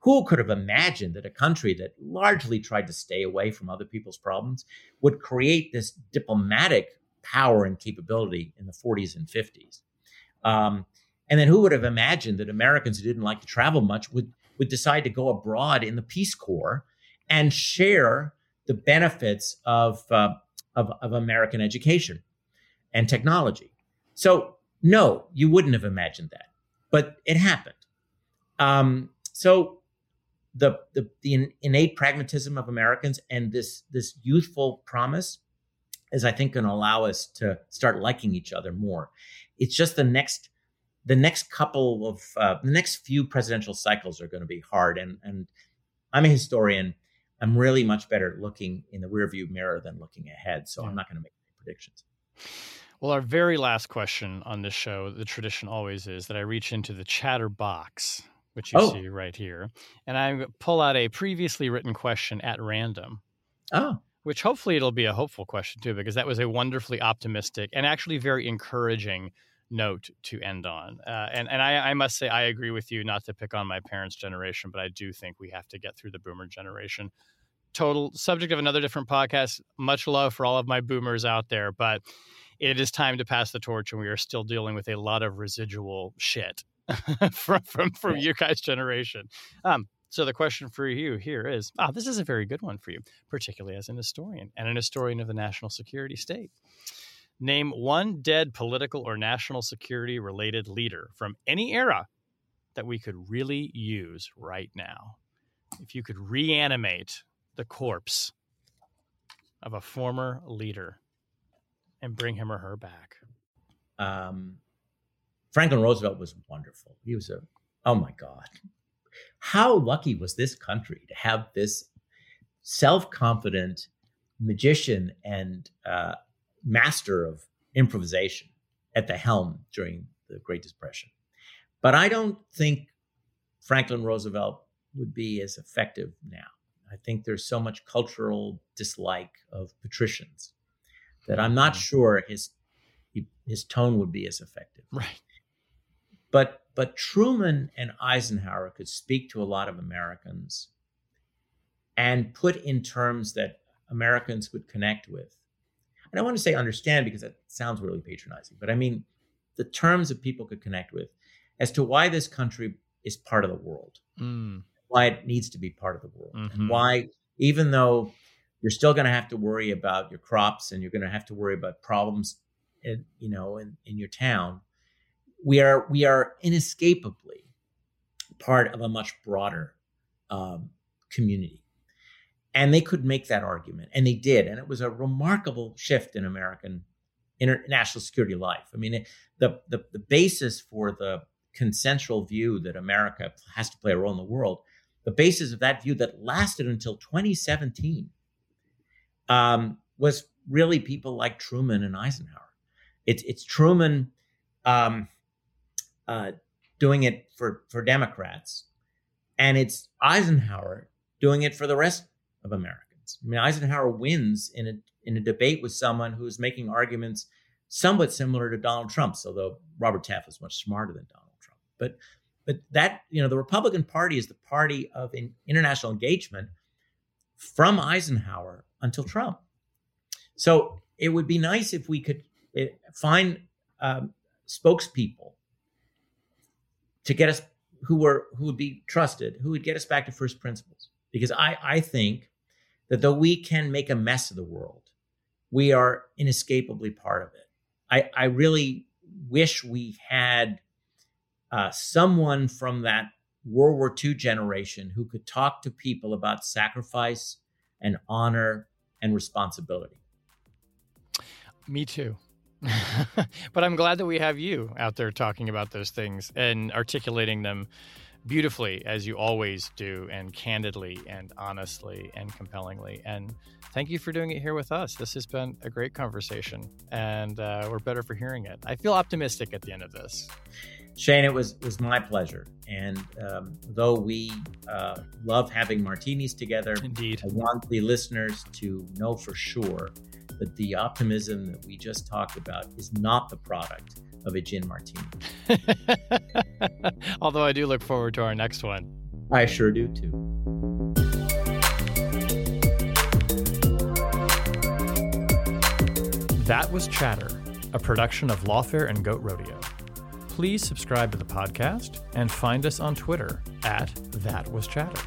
Who could have imagined that a country that largely tried to stay away from other people's problems would create this diplomatic power and capability in the 40s and 50s? Um, and then who would have imagined that Americans who didn't like to travel much would, would decide to go abroad in the Peace Corps and share the benefits of, uh, of, of American education and technology? So, no, you wouldn't have imagined that, but it happened. Um, so the, the, the innate pragmatism of Americans and this this youthful promise is I think going to allow us to start liking each other more. It's just the next the next couple of uh, the next few presidential cycles are going to be hard and and I'm a historian. I'm really much better looking in the rearview mirror than looking ahead, so yeah. I'm not going to make any predictions. Well, our very last question on this show, the tradition always is that I reach into the chatter box which you oh. see right here, and I pull out a previously written question at random. Oh. Which hopefully it'll be a hopeful question too, because that was a wonderfully optimistic and actually very encouraging note to end on. Uh, and and I, I, must say I agree with you. Not to pick on my parents' generation, but I do think we have to get through the Boomer generation. Total subject of another different podcast. Much love for all of my Boomers out there, but it is time to pass the torch, and we are still dealing with a lot of residual shit from from from your guys' generation. Um, so the question for you here is: Ah, this is a very good one for you, particularly as an historian and an historian of the national security state. Name one dead political or national security related leader from any era that we could really use right now. If you could reanimate the corpse of a former leader and bring him or her back. Um, Franklin Roosevelt was wonderful. He was a, oh my God. How lucky was this country to have this self confident magician and uh, master of improvisation at the helm during the Great Depression? But I don't think Franklin Roosevelt would be as effective now. I think there's so much cultural dislike of patricians that I'm not mm-hmm. sure his his tone would be as effective. Right. But but Truman and Eisenhower could speak to a lot of Americans and put in terms that Americans would connect with. And I want to say understand because that sounds really patronizing, but I mean the terms that people could connect with as to why this country is part of the world, mm. why it needs to be part of the world, mm-hmm. and why even though you're still going to have to worry about your crops and you're going to have to worry about problems in, you know in, in your town we are we are inescapably part of a much broader um, community and they could make that argument and they did and it was a remarkable shift in american international security life. I mean the, the the basis for the consensual view that america has to play a role in the world the basis of that view that lasted until 2017 um, was really people like truman and eisenhower. It's it's truman um, uh, doing it for for democrats and it's eisenhower doing it for the rest of Americans. I mean, Eisenhower wins in a in a debate with someone who's making arguments somewhat similar to Donald Trump's, although Robert Taft was much smarter than Donald Trump. But but that you know, the Republican Party is the party of in, international engagement from Eisenhower until Trump. So it would be nice if we could eh, find um, spokespeople to get us who were who would be trusted, who would get us back to first principles because I, I think that though we can make a mess of the world, we are inescapably part of it. I, I really wish we had uh, someone from that World War II generation who could talk to people about sacrifice and honor and responsibility. Me too. but I'm glad that we have you out there talking about those things and articulating them beautifully as you always do and candidly and honestly and compellingly. And thank you for doing it here with us. This has been a great conversation and uh, we're better for hearing it. I feel optimistic at the end of this. Shane it was was my pleasure. And um, though we uh, love having martinis together indeed. I want the listeners to know for sure that the optimism that we just talked about is not the product of a gin martini. Although I do look forward to our next one. I sure do too. That was Chatter, a production of Lawfare and Goat Rodeo. Please subscribe to the podcast and find us on Twitter at That Was Chatter.